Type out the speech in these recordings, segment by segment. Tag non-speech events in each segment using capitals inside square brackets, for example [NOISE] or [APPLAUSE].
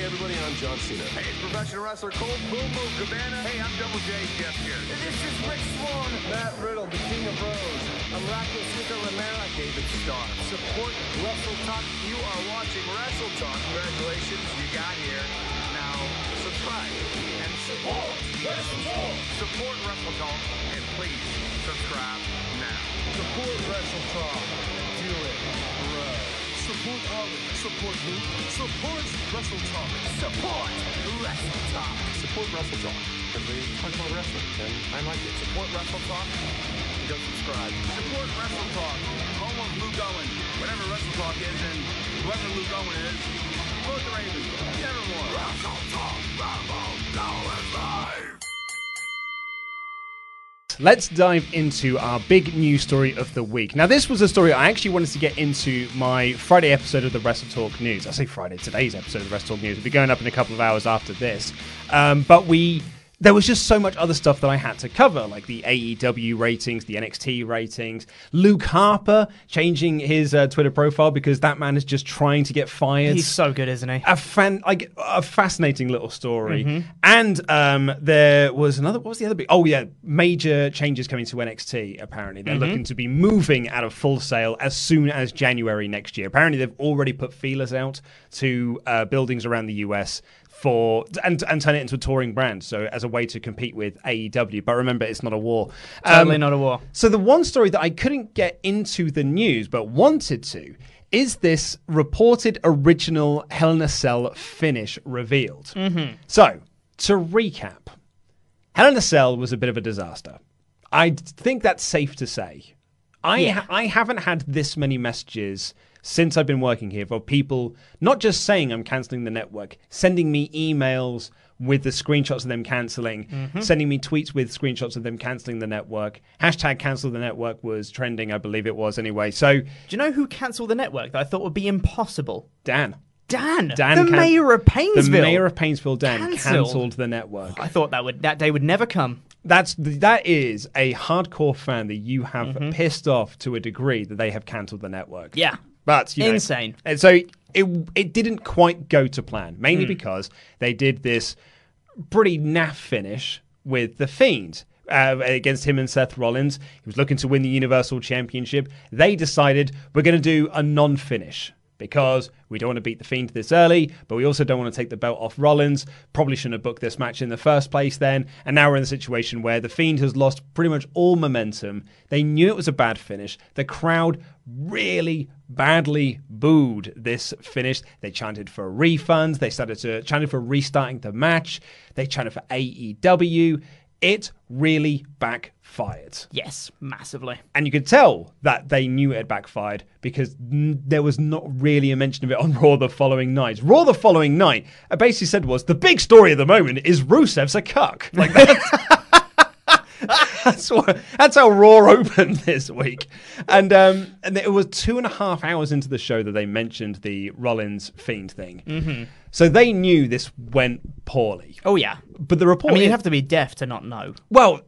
Hey everybody, I'm John Cena. Hey, it's professional wrestler Colt Boom Boom Cabana. Hey, I'm Double J Jeff here. And this is Rick Swan. Matt Riddle, the King of Bros. I'm Rocky Sika Romero. David Starr. Support Wrestle Talk. You are watching Wrestle Talk. Congratulations, you got here. Now, subscribe and support Wrestle Talk. Support Wrestle Talk. And please, subscribe now. Support Wrestle Talk. Do it, bro. Support Ollie. Support Luke. Support Wrestle Talk. Support Wrestle Talk. Support Wrestle Talk. Because they talk about wrestling, and I like it. Support Wrestle Talk. Go subscribe. Support Wrestle Talk. Home of Luke Owen. Whatever Wrestle Talk is, and whoever Luke Owen is, support the Ravens. Nevermore. Wrestle Talk. Rambo. Now is live. Let's dive into our big news story of the week. Now, this was a story I actually wanted to get into my Friday episode of the Wrestle Talk News. I say Friday, today's episode of the Wrestle Talk News. It'll be going up in a couple of hours after this. Um, but we there was just so much other stuff that I had to cover, like the AEW ratings, the NXT ratings, Luke Harper changing his uh, Twitter profile because that man is just trying to get fired. He's so good, isn't he? a fan like a fascinating little story. And um, there was another. What was the other big? Oh yeah, major changes coming to NXT. Apparently, they're looking to be moving out of Full Sail as soon as January next year. Apparently, they've already put feelers out to uh, buildings around the US. For and and turn it into a touring brand, so as a way to compete with AEW. But remember, it's not a war. Totally Um, not a war. so the one story that I couldn't get into the news but wanted to is this reported original Hell in a Cell finish revealed. Mm-hmm. So to recap, Hell in a Cell was a bit of a disaster. I think that's safe to say. I Yeah. I haven't had this many messages since I've been working here for people not just saying I'm canceling the network, sending me emails with the screenshots of them canceling, Mm-hmm. sending me tweets with screenshots of them canceling the network. Hashtag cancel the network was trending, I believe it was anyway. So Do you know who cancelled the network that I thought would be impossible? Dan. Dan. Dan the can- mayor of Painesville. The mayor of Painesville, Dan, Cancelled. the network. I thought that would that day would never come. That's that is a hardcore fan that you have Mm-hmm. pissed off to a degree that they have cancelled the network. Yeah. But you know, Insane. And so it it didn't quite go to plan, Hmm. mainly because they did this pretty naff finish with the Fiend. Uh, against him and Seth Rollins. He was looking to win the Universal Championship. They decided we're going to do a non finish because we don't want to beat the Fiend this early, but we also don't want to take the belt off Rollins. Probably shouldn't have booked this match in the first place then. And now we're in the situation where the Fiend has lost pretty much all momentum. They knew it was a bad finish. The crowd really badly booed this finish. They chanted for refunds. They started to chanted for restarting the match. They chanted for AEW. It really backfired. Yes, massively. And you could tell that they knew it had backfired because n- there was not really a mention of it on [LAUGHS] Raw the following night. Raw the following night, I basically said was the big story of the moment is Rusev's a cuck. Like that's, that's, what, that's how Raw [LAUGHS] opened this week. And um, and it was two and a half hours into the show that they mentioned the Rollins Fiend thing. Mm-hmm. So they knew this went poorly. Oh yeah. But the report I mean, you'd have to be deaf to not know. well,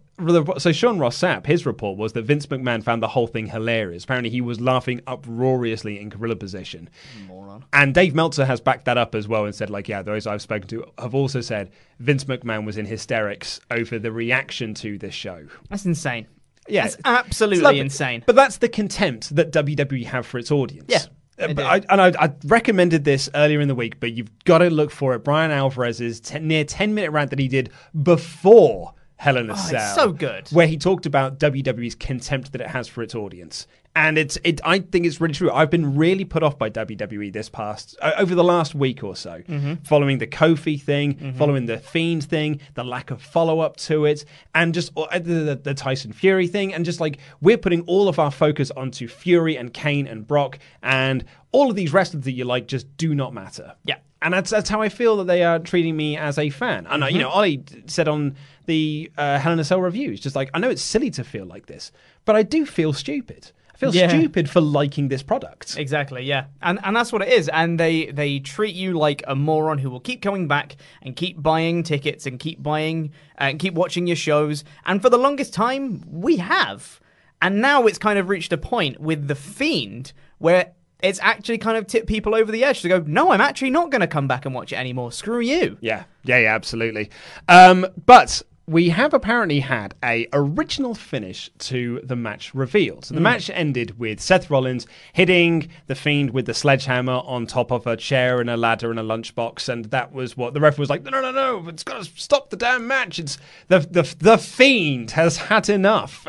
so Sean Ross Sapp, his report was that Vince McMahon found the whole thing hilarious. Apparently, he was laughing uproariously in gorilla position. Moron. And Dave Meltzer has backed that up as well and said, like, yeah, those I've spoken to have also said Vince McMahon was in hysterics over the reaction to this show. That's insane. Yeah, That's it's absolutely lovely. insane. But that's the contempt that WWE have for its audience. Yeah, Uh, but. I, and I, I recommended this earlier in the week, but you've got to look for it. Bryan Alvarez's ten, near 10 minute rant that he did before Hell in a Oh, it's Cell. so good. Where he talked about WWE's contempt that it has for its audience. And it's it. I think it's really true. I've been really put off by WWE this past over the last week or so, Mm-hmm. following the Kofi thing, following the Fiend thing, the lack of follow up to it, and just uh, the, the, the Tyson Fury thing, and just like we're putting all of our focus onto Fury and Kane and Brock, and all of these wrestlers that you like just do not matter. Yeah. And that's that's how I feel that they are treating me as a fan. And uh, you know, Ollie said on the uh, Hell in a Cell reviews, just like I know it's silly to feel like this, but I do feel stupid. I feel Yeah. stupid for liking this product. Exactly, yeah, and and that's what it is. And they they treat you like a moron who will keep coming back and keep buying tickets and keep buying uh, and keep watching your shows. And for the longest time, we have. And now it's kind of reached a point with the fiend where it's actually kind of tipped people over the edge to go, no, I'm actually not going to come back and watch it anymore. Screw you. Yeah, yeah, yeah, absolutely. Um, but we have apparently had a original finish to the match revealed. So the mm. match ended with Seth Rollins hitting the Fiend with the sledgehammer on top of a chair and a ladder and a lunchbox, and that was what the ref was like. No, no, no, no! It's got to stop the damn match. It's the the the Fiend has had enough.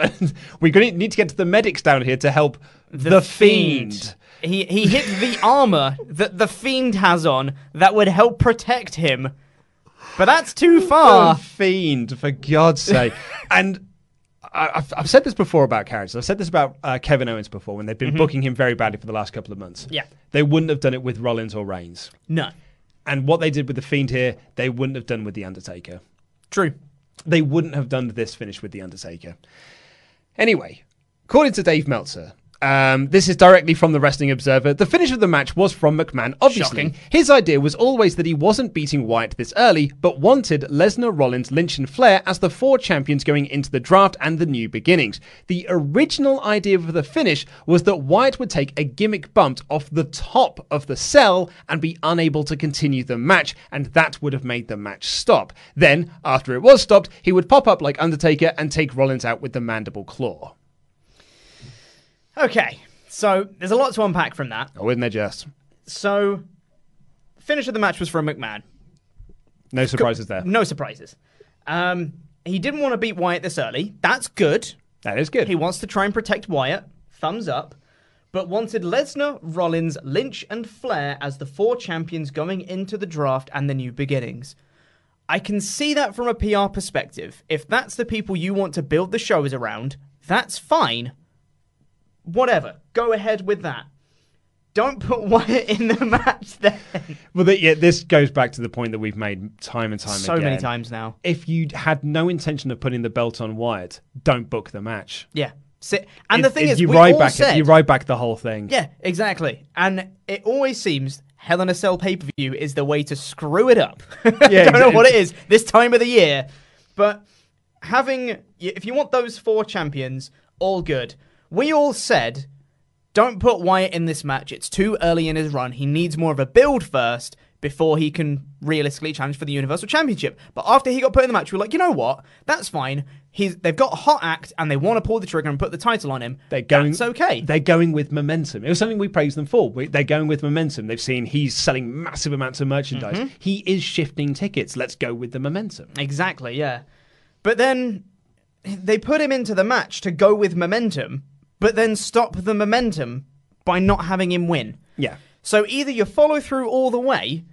[LAUGHS] we need to get to the medics down here to help the, fiend. He he hit the armor that the fiend has on that would help protect him. But that's too far. The fiend, for God's sake. [LAUGHS] and I, I've, I've said this before about characters. I've said this about uh, Kevin Owens before when they've been booking him very badly for the last couple of months. Mm-hmm. Yeah. They wouldn't have done it with Rollins or Reigns. No. And what they did with The Fiend here, they wouldn't have done with The Undertaker. True. They wouldn't have done this finish with The Undertaker. Anyway, according to Dave Meltzer, um, this is directly from the Wrestling Observer. The finish of the match was from McMahon. Obviously, Shocking. his idea was always that he wasn't beating Wyatt this early, but wanted Lesnar, Rollins, Lynch, and Flair as the four champions going into the draft and the new beginnings. The original idea for the finish was that Wyatt would take a gimmick bump off the top of the cell and be unable to continue the match, and that would have made the match stop. Then, after it was stopped, he would pop up like Undertaker and take Rollins out with the mandible claw. Okay. So there's a lot to unpack from that. Oh, isn't there just? So finish of the match was from McMahon. No surprises there. No surprises. Um, he didn't want to beat Wyatt this early. That's good. That is good. He wants to try and protect Wyatt. Thumbs up. But wanted Lesnar, Rollins, Lynch, and Flair as the four champions going into the draft and the new beginnings. I can see that from a PR perspective. If that's the people you want to build the shows around, that's fine. Whatever. Go ahead with that. Don't put [LAUGHS] Wyatt in the match then. Well, the, yeah, this goes back to the point that we've made time and time So again. So many times now. If you had no intention of putting the belt on Wyatt, don't book the match. Yeah. Sit. And the thing it- is, you we ride all back said, it, you ride back the whole thing. Yeah, exactly. And it always seems Hell in a Cell pay per view is the way to screw it up. [LAUGHS] I Yeah, don't know what it is this time of the year, but having if you want those four champions, all good. We all said. Don't put Wyatt in this match. It's too early in his run. He needs more of a build first before he can realistically challenge for the Universal Championship. But after he got put in the match, we were like, you know what? That's fine. He's they've got a hot act and they want to pull the trigger and put the title on him. They're going. That's okay. They're going with momentum. It was something we praised them for. We- They're going with momentum. They've seen he's selling massive amounts of merchandise. Mm-hmm. He is shifting tickets. Let's go with the momentum. Exactly, yeah. But then they put him into the match to go with momentum, but then stop the momentum by not having him win. Yeah. So either you follow through all the way,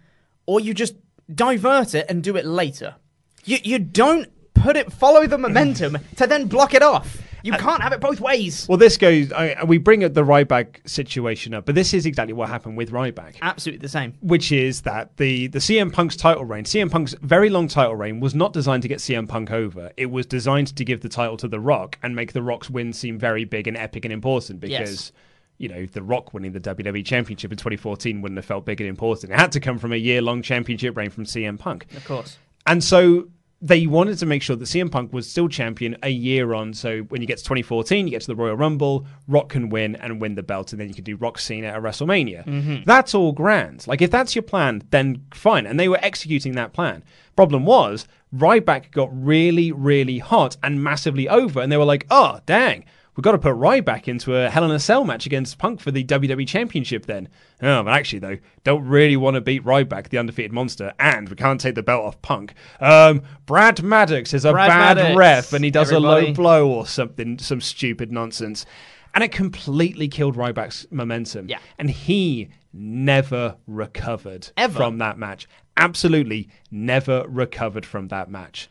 or you just divert it and do it later. You you don't put it follow the momentum to then block it off. You can't have it both ways. Well, this goes. I, we bring up the Ryback situation up, but this is exactly what happened with Ryback. Absolutely the same. which is that the the CM Punk's title reign, CM Punk's very long title reign, was not designed to get CM Punk over. It was designed to give the title to The Rock and make The Rock's win seem very big and epic and important because. Yes. You know, The Rock winning the WWE Championship in 2014 wouldn't have felt big and important. It had to come from a year long championship reign from CM Punk. Of course. And so they wanted to make sure that CM Punk was still champion a year on. So when you get to 2014, you get to the Royal Rumble, Rock can win and win the belt, and then you can do Rock Cena at WrestleMania. Mm-hmm. That's all grand. Like if that's your plan, then fine. And they were executing that plan. Problem was, Ryback got really, really hot and massively over, and they were like, oh, dang. We've got to put Ryback into a Hell in a Cell match against Punk for the WWE Championship then. Oh, but actually, though, don't really want to beat Ryback, the undefeated monster, and we can't take the belt off Punk. Um, Brad Maddox is a Brad bad Maddox, ref and he does a low blow or something, some stupid nonsense. And it completely killed Ryback's momentum. Yeah. And he never recovered Ever. from that match. Absolutely never recovered from that match.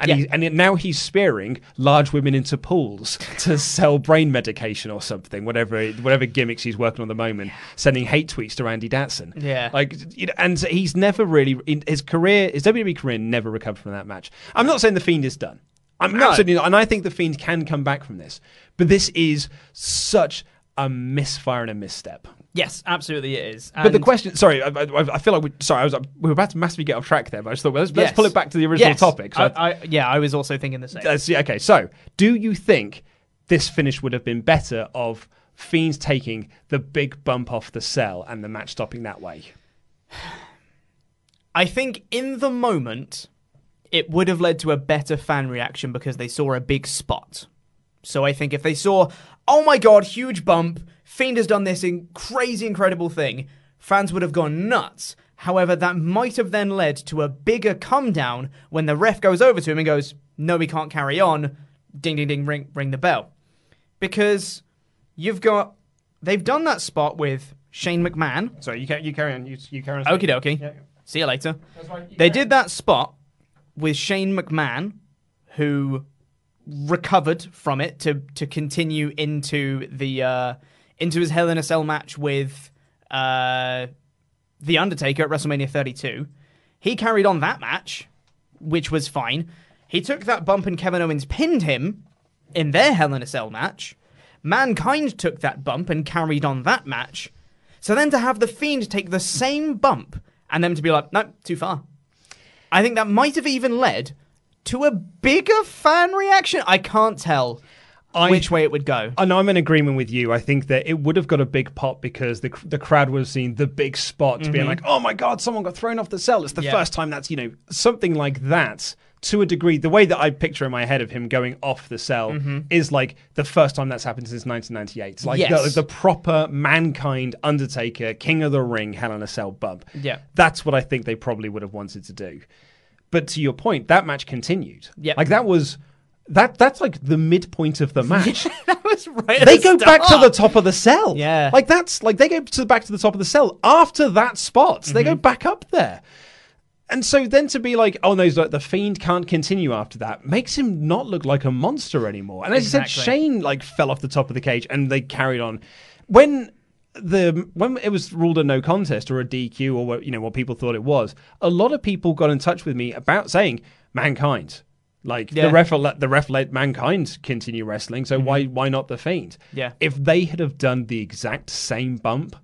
And, Yeah. he, and it- now he's spearing large women into pools [LAUGHS] to sell brain medication or something, whatever whatever gimmicks he's working on at the moment, sending hate tweets to Randy Datson. Yeah. like you know, and he's never really in his career, his WWE career never recovered from that match. I'm not saying the Fiend is done. I'm No. absolutely not, and I think the Fiend can come back from this, but this is such a misfire and a misstep. Yes, absolutely it is. But the question, sorry, I, I, I feel like we, sorry, I was we were about to massively get off track there, but I just thought well, let's, let's pull it back to the original Yes. topic. So I, I, yeah, I was also thinking the same. Let's see. Okay, so do you think this finish would have been better of Fiends taking the big bump off the cell and the match stopping that way? [SIGHS] I think in the moment, it would have led to a better fan reaction because they saw a big spot. So I think if they saw, oh my god, huge bump, Fiend has done this in crazy, incredible thing, fans would have gone nuts. However, that might have then led to a bigger come down when the ref goes over to him and goes, no, we can't carry on. Ding, ding, ding, ring, ring the bell. Because you've got, they've done that spot with Shane McMahon. Sorry, you, ca- you carry on. You, you carry on. Okie dokie. Yeah. See you later. They did that spot with Shane McMahon, who recovered from it to to continue into the uh, into his Hell in a Cell match with uh, the Undertaker at WrestleMania 32. He carried on that match, which was fine. He took that bump and Kevin Owens pinned him in their Hell in a Cell match. Mankind took that bump and carried on that match. So then to have the Fiend take the same bump and them to be like, no, too far. I think that might have even led to a bigger fan reaction. I can't tell I- which way it would go. I know I'm in agreement with you. I think that it would have got a big pop because the the crowd would have seen the big spot, to being like, "Oh my god, someone got thrown off the cell!" It's the Mm-hmm. Yeah. first time that's you know something like that. To a degree, the way that I picture in my head of him going off the cell is like the first time that's happened since 1998. Like Mm-hmm. Yes. the, the proper mankind Undertaker, King of the Ring, Hell in a Cell bump. Yeah. that's what I think they probably would have wanted to do. But to your point, that match continued. Yep. like that was that. That's like the midpoint of the [LAUGHS] match that was right. they the go back to the top of the cell. Yeah. like that's like they go to back to the top of the cell after that spot. They Mm-hmm. go back up there, and so then to be like, oh no, the, the fiend can't continue after that makes him not look like a monster anymore. And as you Exactly. said, Shane like fell off the top of the cage, and they carried on when. The when it was ruled a no contest or a DQ or what you know what people thought it was, a lot of people got in touch with me about saying mankind, like Yeah. the ref let the ref let mankind continue wrestling, so why why not the fiend? Mm-hmm. Yeah. If they had have done the exact same bump,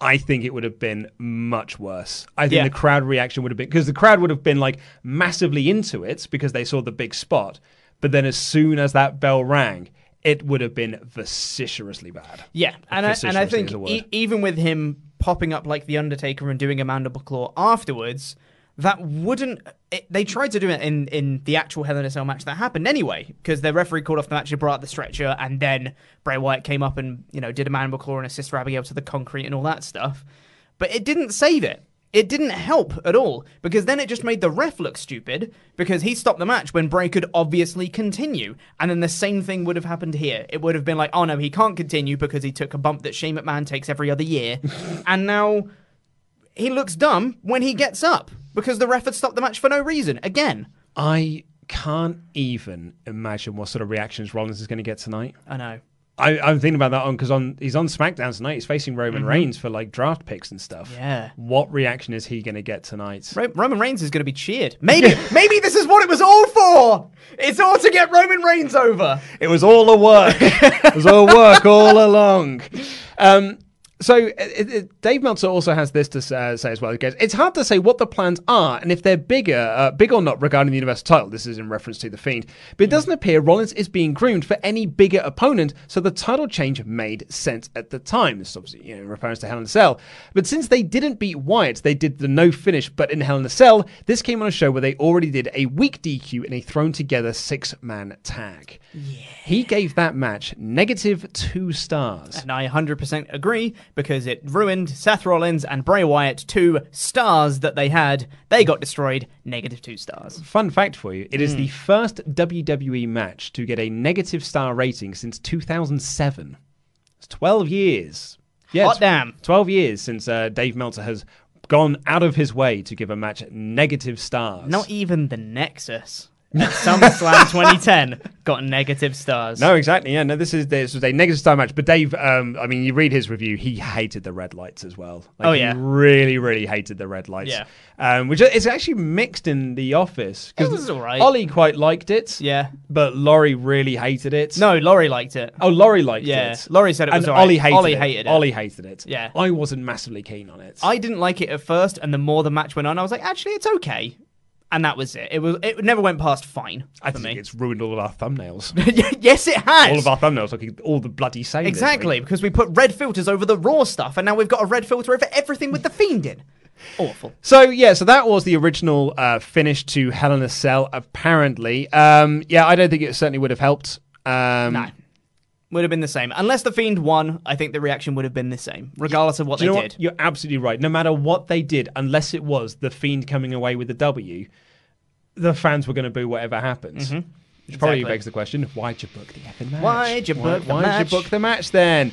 I think it would have been much worse. I think Yeah. the crowd reaction would have been because the crowd would have been like massively into it because they saw the big spot. But then as soon as that bell rang, it would have been vociferously bad. Yeah, and I, and I think is a word. e- even with him popping up like the Undertaker and doing a mandible claw afterwards, that wouldn't. It, they tried to do it in in the actual Hell in a Cell match that happened anyway, because the referee called off the match, he brought out the stretcher, and then Bray Wyatt came up and you know did a mandible claw and Sister Abigail to the concrete and all that stuff. But it didn't save it. It didn't help at all because then it just made the ref look stupid because he stopped the match when Bray could obviously continue. And then the same thing would have happened here. It would have been like, oh no, he can't continue because he took a bump that Shane McMahon takes every other year. [LAUGHS] and now he looks dumb when he gets up because the ref had stopped the match for no reason. Again. I can't even imagine what sort of reactions Rollins is going to get tonight. I know. I, I'm thinking about that on because on he's on SmackDown tonight. He's facing Roman Reigns for like draft picks and stuff. Mm-hmm. Yeah. What reaction is he going to get tonight? Ro- Roman Reigns is going to be cheered. Maybe, [LAUGHS] maybe this is what it was all for. It's all to get Roman Reigns over. It was all a work. [LAUGHS] it was all work all along. Um, So it, it, Dave Meltzer also has this to uh, say as well. He goes, "It's hard to say what the plans are and if they're bigger, uh, big or not, regarding the Universal title. This is in reference to the Fiend, but it doesn't appear Rollins is being groomed for any bigger opponent. So the title change made sense at the time. This is obviously you know, in reference to Hell in a Cell. But since they didn't beat Wyatt, they did the no finish. But in Hell in a Cell, this came on a show where they already did a weak DQ in a thrown together six man tag. Yeah. He gave that match negative two stars. And I 100% agree because it ruined Seth Rollins and Bray Wyatt, two stars that they had. They got destroyed, negative two stars. Fun fact for you it is the first WWE match to get a negative star rating since 2007. It's 12 years. Yeah, Hot damn. 12 years since uh, Dave Meltzer has gone out of his way to give a match negative stars. Not even the Nexus SummerSlam 2010 got negative stars. No, exactly. Yeah, no. This is this was a negative star match. But Dave, um, I mean, you read his review. He hated the red lights as well. Like, Oh, he yeah. really, really hated the red lights. Yeah. um, which is actually mixed in the office. 'cause It was all right. Ollie quite liked it. Yeah. but Laurie really hated it. No, Laurie liked it. Oh, Laurie liked Yeah, it. Laurie said it was and all right. Ollie hated Ollie it. hated it. Ollie hated it. Yeah. I wasn't massively keen on it. I didn't like it at first, and the more the match went on, I was like, actually, it's okay. And that was it. It was. It never went past fine I think me. it's ruined all of our thumbnails. [LAUGHS] yes, it has. all of our thumbnails, like all the bloody same. exactly because we put red filters over the raw stuff, and now we've got a red filter over everything with the fiend in. Awful. So yeah, so that was the original uh, finish to Hell in a Cell. Apparently, um, yeah, I don't think it certainly would have helped. Um, No. Would have been the same. Unless the Fiend won, I think the reaction would have been the same, regardless of what Do you they know did. what? You're absolutely right. No matter what they did, unless it was the Fiend coming away with the W, the fans were going to boo whatever happens. Mm-hmm. Which probably Exactly. begs the question: Why'd you book the effing match? Why'd you book the why'd match? you book the match then?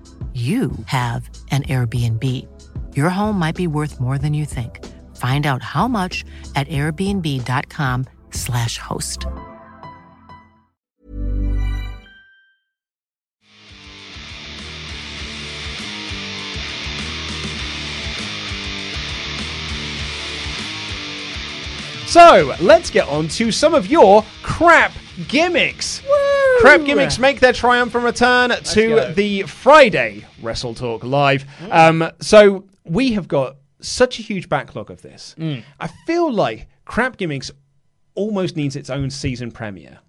you have an Airbnb. Your home might be worth more than you think. Find out how much at airbnb.com/slash host. So let's get on to some of your crap gimmicks. Crap gimmicks make their triumphant return to go. the Friday Wrestle Talk Live. Um, so we have got such a huge backlog of this. I feel like crap gimmicks almost needs its own season premiere.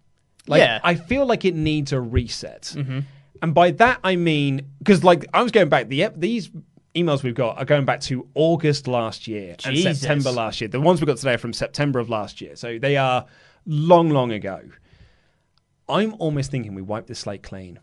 Like, Yeah. I feel like it needs a reset. Mm-hmm. And by that, I mean, because like I was going back, the these emails we've got are going back to August last year and September last year. The ones we got today are from September of last year. So they are long, long ago. I'm almost thinking we wipe the slate clean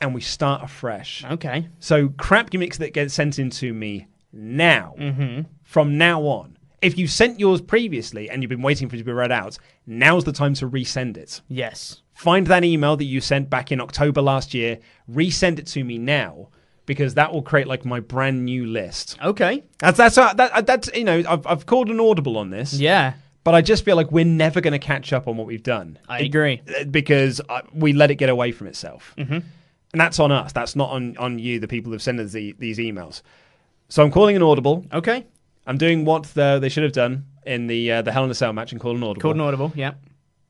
and we start afresh. Okay. So crap gimmicks that get sent into me now, Mm-hmm. from now on. If you sent yours previously and you've been waiting for it to be read out, now's the time to resend it. Yes. Find that email that you sent back in October last year, resend it to me now, because that will create like my brand new list. Okay. That's that's uh, that, that's you know I've I've called an audible on this. Yeah. But I just feel like we're never going to catch up on what we've done. I agree. Because uh, we let it get away from itself. Mm-hmm. And that's on us. That's not on, on you, the people who've sent us the, these emails. So I'm calling an audible. Okay. I'm doing what the, they should have done in the uh, the Hell in a Cell match and call an audible. Called an audible. Yeah.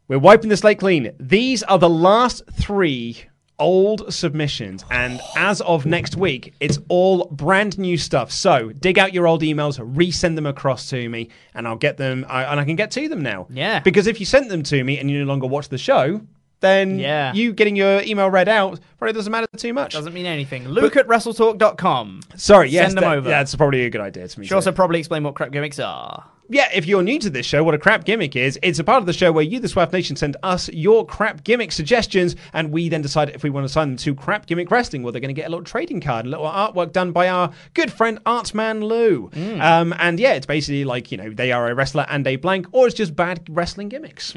We're wiping the slate clean. These are the last three old submissions, and as of next week, it's all brand new stuff. So dig out your old emails, resend them across to me, and I'll get them, I, and I can get to them now. Yeah. Because if you sent them to me and you no longer watch the show, then Yeah. you getting your email read out probably doesn't matter too much. Doesn't mean anything. Luke at WrestleTalk.com. Sorry, yes, Send them that- over. That's probably a good idea to me. Should too. also probably explain what crap gimmicks are. Yeah, if you're new to this show, what a crap gimmick is, it's a part of the show where you, the Swaff Nation, send us your crap gimmick suggestions, and we then decide if we want to assign them to crap gimmick wrestling, where they're going to get a little trading card, a little artwork done by our good friend Artman Lou. Um, and yeah, it's basically like, you know, they are a wrestler and a blank, or it's just bad wrestling gimmicks.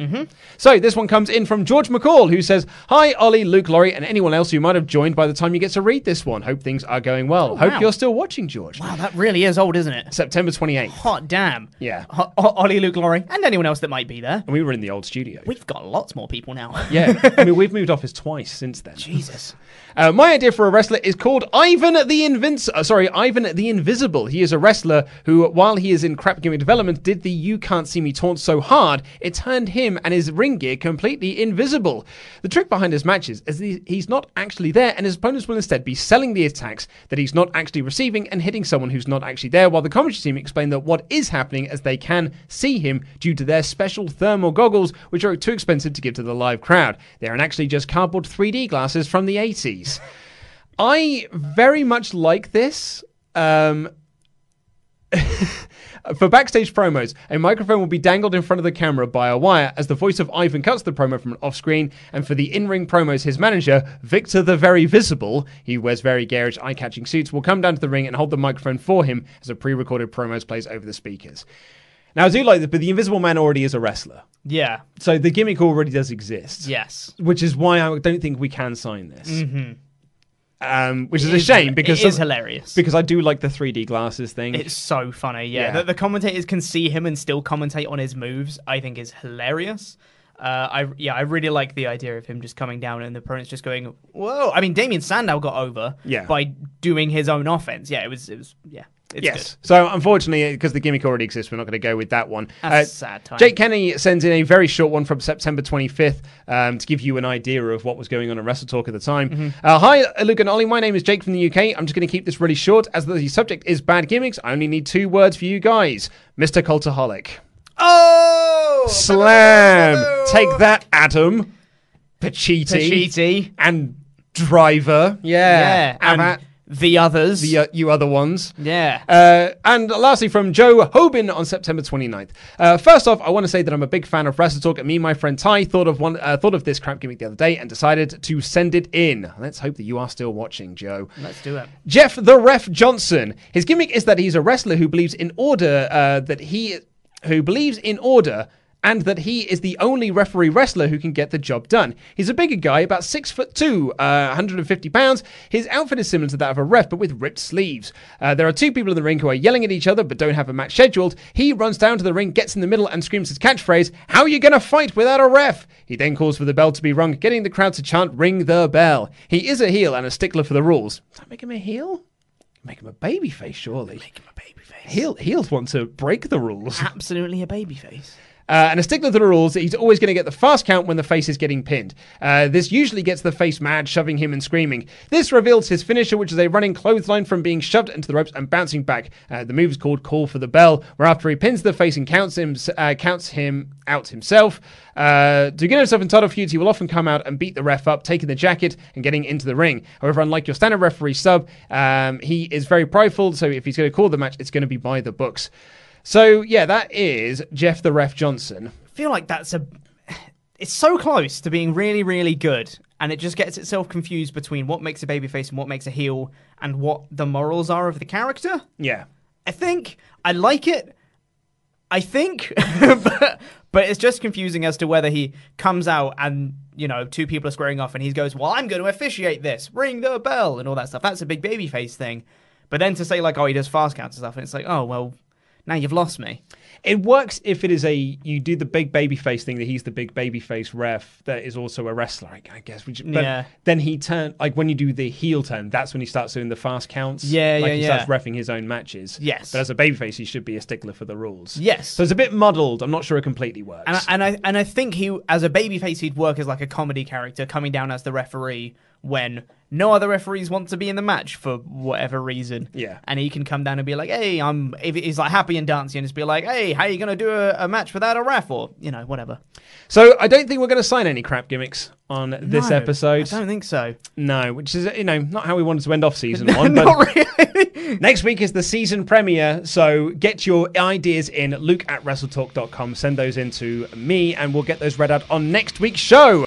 So this one comes in from George McCall, who says, Hi, Ollie, Luke, Laurie, and anyone else who might have joined by the time you get to read this one. Hope things are going well. Hope wow. you're still watching, George. Wow, that really is old, isn't it? September 28th. Hot damn. Yeah. [LAUGHS] Ho- Ollie, Luke, Laurie, and anyone else that might be there. And we were in the old studio. We've got lots more people now. Yeah, [LAUGHS] I mean, we've moved office twice since then. Jesus. Uh, my idea for a wrestler is called Ivan the Invinci- uh, Sorry, Ivan the Invisible. He is a wrestler who, while he is in crap gimmick development, did the "You Can't See Me" taunt so hard it turned him and his ring gear completely invisible. The trick behind his matches is he's not actually there, and his opponents will instead be selling the attacks that he's not actually receiving and hitting someone who's not actually there. While the commentary team explain that what is happening as they can see him due to their special thermal goggles, which are too expensive to give to the live crowd. They are actually just cardboard 3D glasses from the 80s. I very much like this. Um, [LAUGHS] for backstage promos, a microphone will be dangled in front of the camera by a wire as the voice of Ivan cuts the promo from off screen. And for the in ring promos, his manager, Victor the Very Visible, he wears very garish, eye catching suits, will come down to the ring and hold the microphone for him as a pre recorded promos plays over the speakers. Now, I do like this, but the Invisible Man already is a wrestler. Yeah. So the gimmick already does exist. Yes. Which is why I don't think we can sign this. Mm-hmm. Um, which is It a shame because it is some- hilarious. Because I do like the 3D glasses thing. It's so funny, yeah. Yeah. That the commentators can see him and still commentate on his moves, I think is hilarious. Uh, I yeah, I really like the idea of him just coming down and the opponent's just going, "Whoa!" I mean, Damien Sandow got over Yeah. by doing his own offense. Yeah, it was it was yeah. It's yes. So unfortunately, because the gimmick already exists, we're not going to go with that one. Uh, That's a sad time. Jake Kenny sends in a very short one from September 25th um, to give you an idea of what was going on at Wrestle Talk at the time. Mm-hmm. Uh, hi, Luke and Ollie. My name is Jake from the UK. I'm just going to keep this really short. As the subject is bad gimmicks, I only need two words for you guys Mr. Cultaholic. Oh! Slam! Take that, Adam. Pacitti. Pacitti. And Driver. Yeah. Yeah, And, and the others. the, uh, you other ones. yeah. Uh, and lastly, from Joe Hobin on September 29th. Uh, first off, I want to say that I'm a big fan of Wrestle Talk, and me and my friend Ty thought of one, uh, thought of this crap gimmick the other day and decided to send it in. Let's hope that you are still watching, Joe. Let's do it. Jeff the Ref Johnson. His gimmick is that he's a wrestler who believes in order, uh, that he, who believes in order. And that he is the only referee wrestler who can get the job done. He's a bigger guy, about six foot two, uh, 150 pounds. His outfit is similar to that of a ref, but with ripped sleeves. Uh, there are two people in the ring who are yelling at each other, but don't have a match scheduled. He runs down to the ring, gets in the middle, and screams his catchphrase, "How are you going to fight without a ref?" He then calls for the bell to be rung, getting the crowd to chant, "Ring the bell." He is a heel and a stickler for the rules. Does that make him a heel? Make him a babyface, surely. Make him a babyface. Heel, heels want to break the rules. Absolutely a babyface. Uh, and a stickler to the rules, he's always going to get the fast count when the face is getting pinned. Uh, this usually gets the face mad, shoving him and screaming. This reveals his finisher, which is a running clothesline from being shoved into the ropes and bouncing back. Uh, the move is called Call for the Bell, where after he pins the face and counts him, uh, counts him out himself, uh, to get himself in title feuds, he will often come out and beat the ref up, taking the jacket and getting into the ring. However, unlike your standard referee sub, um, he is very prideful, so if he's going to call the match, it's going to be by the books. So yeah, that is Jeff the Ref Johnson. I feel like that's a. It's so close to being really, really good, and it just gets itself confused between what makes a babyface and what makes a heel, and what the morals are of the character. Yeah. I think I like it. I think, [LAUGHS] but, but it's just confusing as to whether he comes out and you know two people are squaring off, and he goes, "Well, I'm going to officiate this, ring the bell, and all that stuff." That's a big babyface thing. But then to say like, "Oh, he does fast counts and stuff," and it's like, "Oh, well, now you've lost me." It works if it is a you do the big baby face thing that he's the big baby face ref that is also a wrestler, I, guess. Which, but Yeah. then he turn like when you do the heel turn, that's when he starts doing the fast counts. Yeah, like yeah, he yeah. starts refing his own matches. Yes. but as a baby face, he should be a stickler for the rules. Yes. so it's a bit muddled. I'm not sure it completely works. And I, and I and I think he, as a babyface, he'd work as like a comedy character, coming down as the referee when no other referees want to be in the match for whatever reason. Yeah. and he can come down and be like, "Hey, I'm." If he's like happy and dancing, and just be like, "Hey, how are you gonna do a, a match without a ref?" Or you know, whatever. so I don't think we're going to sign any crap gimmicks on this No, episode. I don't think so. No, which is you know not how we wanted to end off season [LAUGHS] one. but really. Next week is the season premiere, so get your ideas in. Luke at WrestleTalk.com. Send those in to me, and we'll get those read out on next week's show.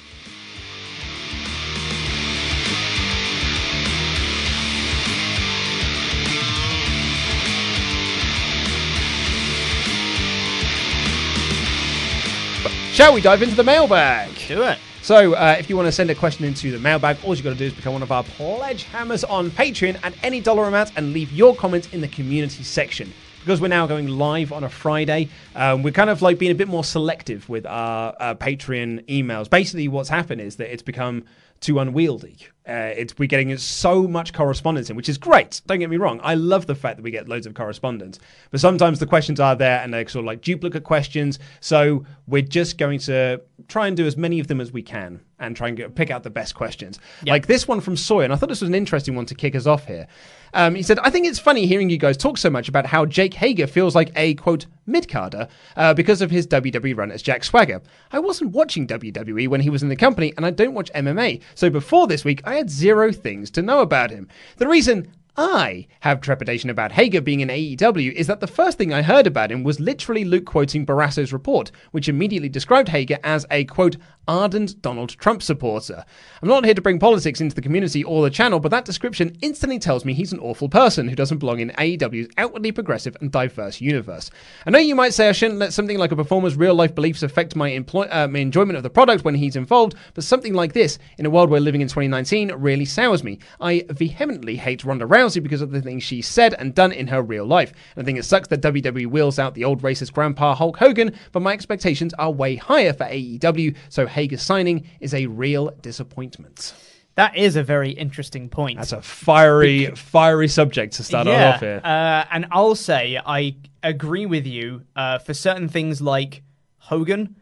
Shall we dive into the mailbag? Do it. So, uh, if you want to send a question into the mailbag, all you've got to do is become one of our pledge hammers on Patreon at any dollar amount and leave your comments in the community section. Because we're now going live on a Friday, um, we're kind of like being a bit more selective with our uh, Patreon emails. Basically, what's happened is that it's become too unwieldy. Uh, it's we're getting so much correspondence in, which is great. Don't get me wrong. I love the fact that we get loads of correspondence, but sometimes the questions are there and they're sort of like duplicate questions. So we're just going to try and do as many of them as we can and try and get, pick out the best questions. Like this one from Sawyer, and I thought this was an interesting one to kick us off here. Um, he said, I think it's funny hearing you guys talk so much about how Jake Hager feels like a, quote, mid-carder uh, because of his WWE run as Jack Swagger. I wasn't watching WWE when he was in the company, and I don't watch MMA. So before this week, I had zero things to know about him. The reason I have trepidation about Hager being in AEW is that the first thing I heard about him was literally Luke quoting Barrasso's report, which immediately described Hager as a quote ardent Donald Trump supporter. I'm not here to bring politics into the community or the channel, but that description instantly tells me he's an awful person who doesn't belong in AEW's outwardly progressive and diverse universe. I know you might say I shouldn't let something like a performer's real life beliefs affect my, employ- uh, my enjoyment of the product when he's involved, but something like this, in a world we're living in 2019, really sours me. I vehemently hate Ronda Rousey because of the things she said and done in her real life. And I think it sucks that WWE wheels out the old racist grandpa Hulk Hogan, but my expectations are way higher for AEW, so Hager's signing is a real disappointment. That is a very interesting point. That's a fiery, fiery subject to start yeah, off here. Uh, and I'll say I agree with you uh, for certain things like Hogan.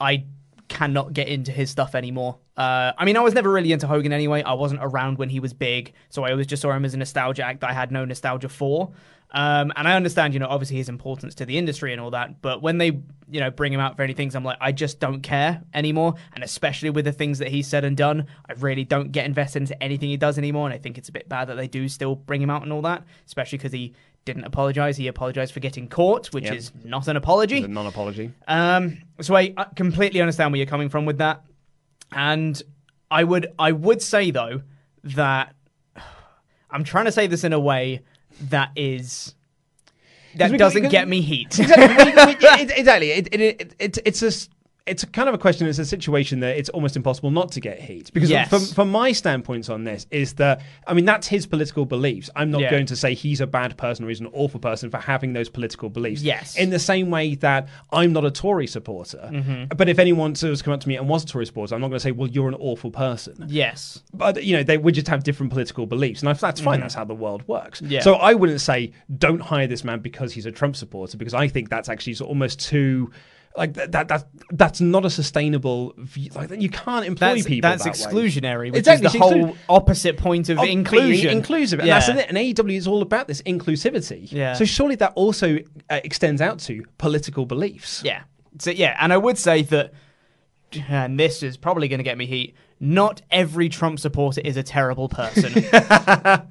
I cannot get into his stuff anymore. Uh, I mean, I was never really into Hogan anyway. I wasn't around when he was big, so I always just saw him as a nostalgia act that I had no nostalgia for. Um, and I understand, you know, obviously his importance to the industry and all that, but when they, you know, bring him out for any things, I'm like, I just don't care anymore. And especially with the things that he's said and done, I really don't get invested into anything he does anymore. And I think it's a bit bad that they do still bring him out and all that, especially because he didn't apologize. He apologized for getting caught, which Yep. is not an apology. The non-apology. Um, so I completely understand where you're coming from with that, and I would I would say though that [SIGHS] I'm trying to say this in a way that is that doesn't get me heat. exactly. [LAUGHS] It- exactly. It, it, it, it, it's a it's kind of a question. It's a situation that it's almost impossible not to get heat because Yes. from, from my standpoints on this is that I mean that's his political beliefs. I'm not Yeah. going to say he's a bad person or he's an awful person for having those political beliefs. Yes. In the same way that I'm not a Tory supporter, Mhm. but if anyone was come up to me and was a Tory supporter, I'm not going to say, well, you're an awful person. yes. But you know, they would just have different political beliefs, and that's fine. Mhm. That's how the world works. Yeah. So I wouldn't say don't hire this man because he's a Trump supporter, because I think that's actually almost too Like that, that, that that's not a sustainable view. Like you can't employ That's, people. that's that way. exclusionary, which Exactly, is the whole exclu- opposite point of, of inclusion. inclusive, and yeah. that's it. And AEW is all about this inclusivity. Yeah. So surely that also uh, extends out to political beliefs. Yeah. So yeah, and I would say that, and this is probably going to get me heat. Not every Trump supporter is a terrible person. [LAUGHS] and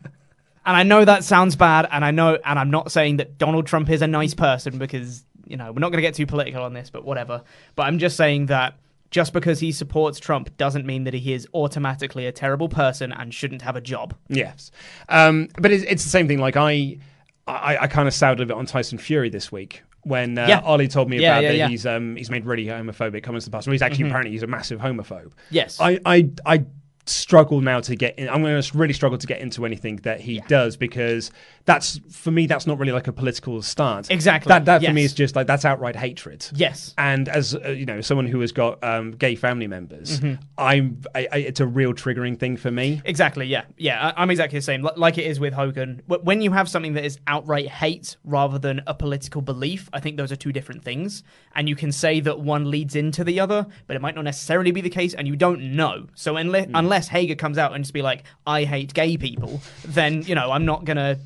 I know that sounds bad, and I know, and I'm not saying that Donald Trump is a nice person because you know we're not going to get too political on this, but whatever. But I'm just saying that. Just because he supports Trump doesn't mean that he is automatically a terrible person and shouldn't have a job. Yes, um, but it's, it's the same thing. Like I, I, I kind of sounded a bit on Tyson Fury this week when uh, Yeah. Ollie told me Yeah, about yeah, that he's um, he's made really homophobic comments in the past. Well, he's actually Mhm. apparently he's a massive homophobe. Yes. I, I, I struggle now to get in. I'm going to really struggle to get into anything that he does because that's for me that's not really like a political stance. Exactly. That that for me is just like that's outright hatred. Yes. And as uh, you know, someone who has got um, gay family members, Mhm. I'm I, I, it's a real triggering thing for me. Exactly. Yeah. Yeah. I- I'm exactly the same. Li- Like it is with Hogan. When you have something that is outright hate rather than a political belief, I think those are two different things. And you can say that one leads into the other, but it might not necessarily be the case, and you don't know. So unless unless Hager comes out and just be like, "I hate gay people," then you know I'm not gonna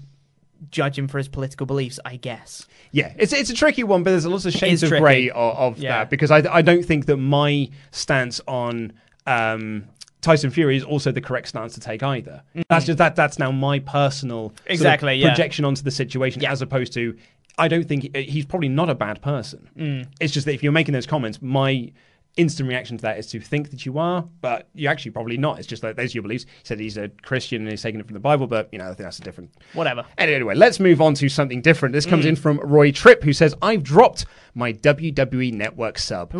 judge him for his political beliefs. I guess. Yeah, it's it's a tricky one, but there's lots of shades of grey of, of Yeah. that because I I don't think that my stance on um, Tyson Fury is also the correct stance to take either. That's just that that's now my personal sort of Exactly, yeah. projection onto the situation as opposed to I don't think uh, he's probably not a bad person. Mm. It's just that if you're making those comments, my instant reaction to that is to think that you are, but you're actually probably not. It's just like those are your beliefs. He said he's a Christian and he's taking it from the Bible, but you know I think that's a different Whatever. Anyway, let's move on to something different. This comes Mm. in from Roy Tripp, who says, "I've dropped my WWE Network sub."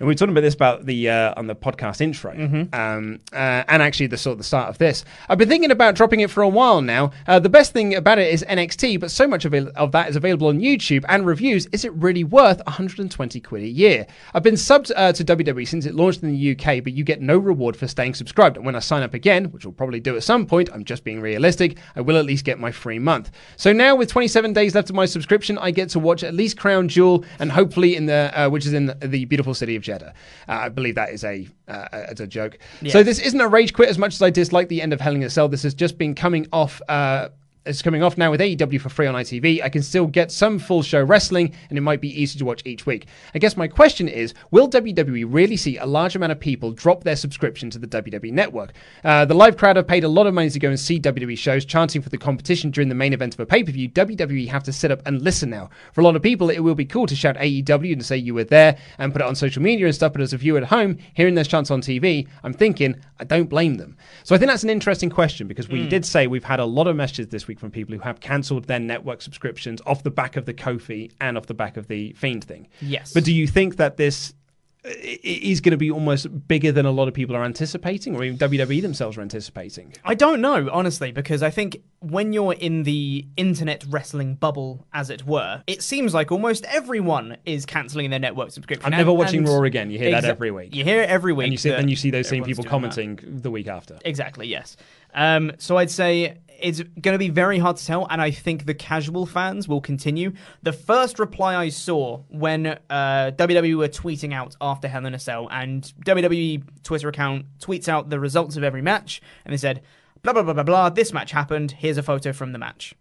And we were talking about this about the uh, on the podcast intro, Mm-hmm. um, uh, and actually the sort of the start of this. I've been thinking about dropping it for a while now. Uh, the best thing about it is NXT, but so much of, it, of that is available on YouTube and reviews. Is it really worth 120 quid a year? I've been subbed uh, to WWE since it launched in the UK, but you get no reward for staying subscribed. And when I sign up again, which we'll probably do at some point, I'm just being realistic. I will at least get my free month. So now with 27 days left of my subscription, I get to watch at least Crown Jewel and hopefully in the uh, which is in the, the beautiful city of Jeddah. Uh, I believe that is a uh, as a joke. Yeah. So this isn't a rage quit as much as I dislike the end of Hell in a Cell. This has just been coming off. Uh, it's coming off now with AEW for free on ITV. I can still get some full show wrestling, and it might be easy to watch each week. I guess my question is Will WWE really see a large amount of people drop their subscription to the WWE network? Uh, the live crowd have paid a lot of money to go and see WWE shows, chanting for the competition during the main event of a pay per view. WWE have to sit up and listen now. For a lot of people, it will be cool to shout AEW and say you were there and put it on social media and stuff, but as a viewer at home, hearing those chants on TV, I'm thinking, I don't blame them. So I think that's an interesting question because we Mm. did say we've had a lot of messages this week from people who have cancelled their network subscriptions off the back of the Kofi and off the back of the Fiend thing. Yes. But do you think that this is going to be almost bigger than a lot of people are anticipating, or even WWE themselves are anticipating? I don't know, honestly, because I think when you're in the internet wrestling bubble, as it were, it seems like almost everyone is cancelling their network subscription. I'm never And- watching and- Raw again. You hear that every week. You hear it every week. and you see, then you see those same people doing that. commenting the week after. Exactly, yes. Um, so I'd say it's going to be very hard to tell, and I think the casual fans will continue. The first reply I saw when uh, WWE were tweeting out after Hell in a Cell, and WWE Twitter account tweets out the results of every match, and they said, blah, blah, blah, blah, blah, this match happened, here's a photo from the match.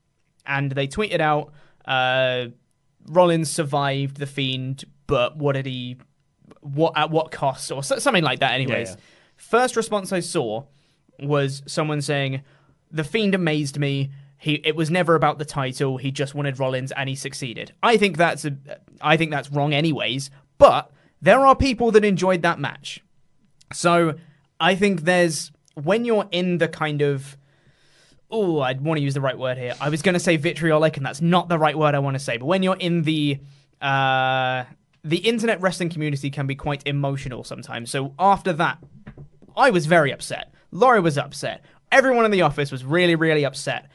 And they tweeted out, uh, Rollins survived the Fiend, but what did he, what at what cost, or so- something like that, anyways. yeah. First response I saw was someone saying, "The Fiend amazed me. He it was never about the title. He just wanted Rollins, and he succeeded." I think that's a, I think that's wrong, anyways. But there are people that enjoyed that match, so I think there's when you're in the kind of oh, I want to use the right word here. I was going to say vitriolic, and that's not the right word I want to say. But when you're in the uh, the internet wrestling community can be quite emotional sometimes. So after that, I was very upset. Laurie was upset. Everyone in the office was really, really upset.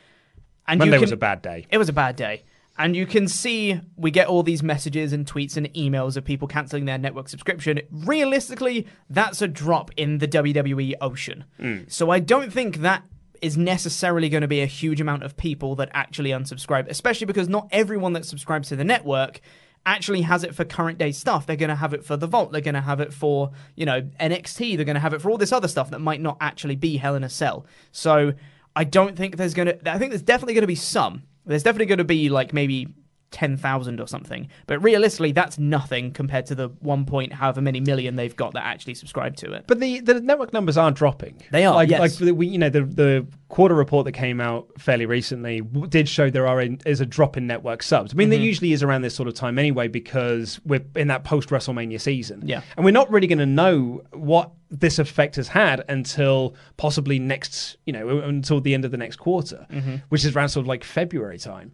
And Monday you was a bad day. It was a bad day. And you can see we get all these messages and tweets and emails of people canceling their network subscription. Realistically, that's a drop in the WWE ocean. Mm. So I don't think that is necessarily going to be a huge amount of people that actually unsubscribe, especially because not everyone that subscribes to the network actually has it for current day stuff. They're going to have it for the Vault. They're going to have it for you know NXT. They're going to have it for all this other stuff that might not actually be Hell in a Cell. So I don't think there's going to. I think there's definitely going to be some. There's definitely going to be like maybe 10,000 or something. But realistically, that's nothing compared to the 1 point however many million they've got that actually subscribe to it. But the, the network numbers aren't dropping. They are, Like, yes. like the, we, you know, the the quarter report that came out fairly recently did show there are in, is a drop in network subs. I mean, there Mhm. usually is around this sort of time anyway because we're in that post WrestleMania season. Yeah. and we're not really going to know what this effect has had until possibly next, you know, until the end of the next quarter, Mhm. which is around sort of like February time.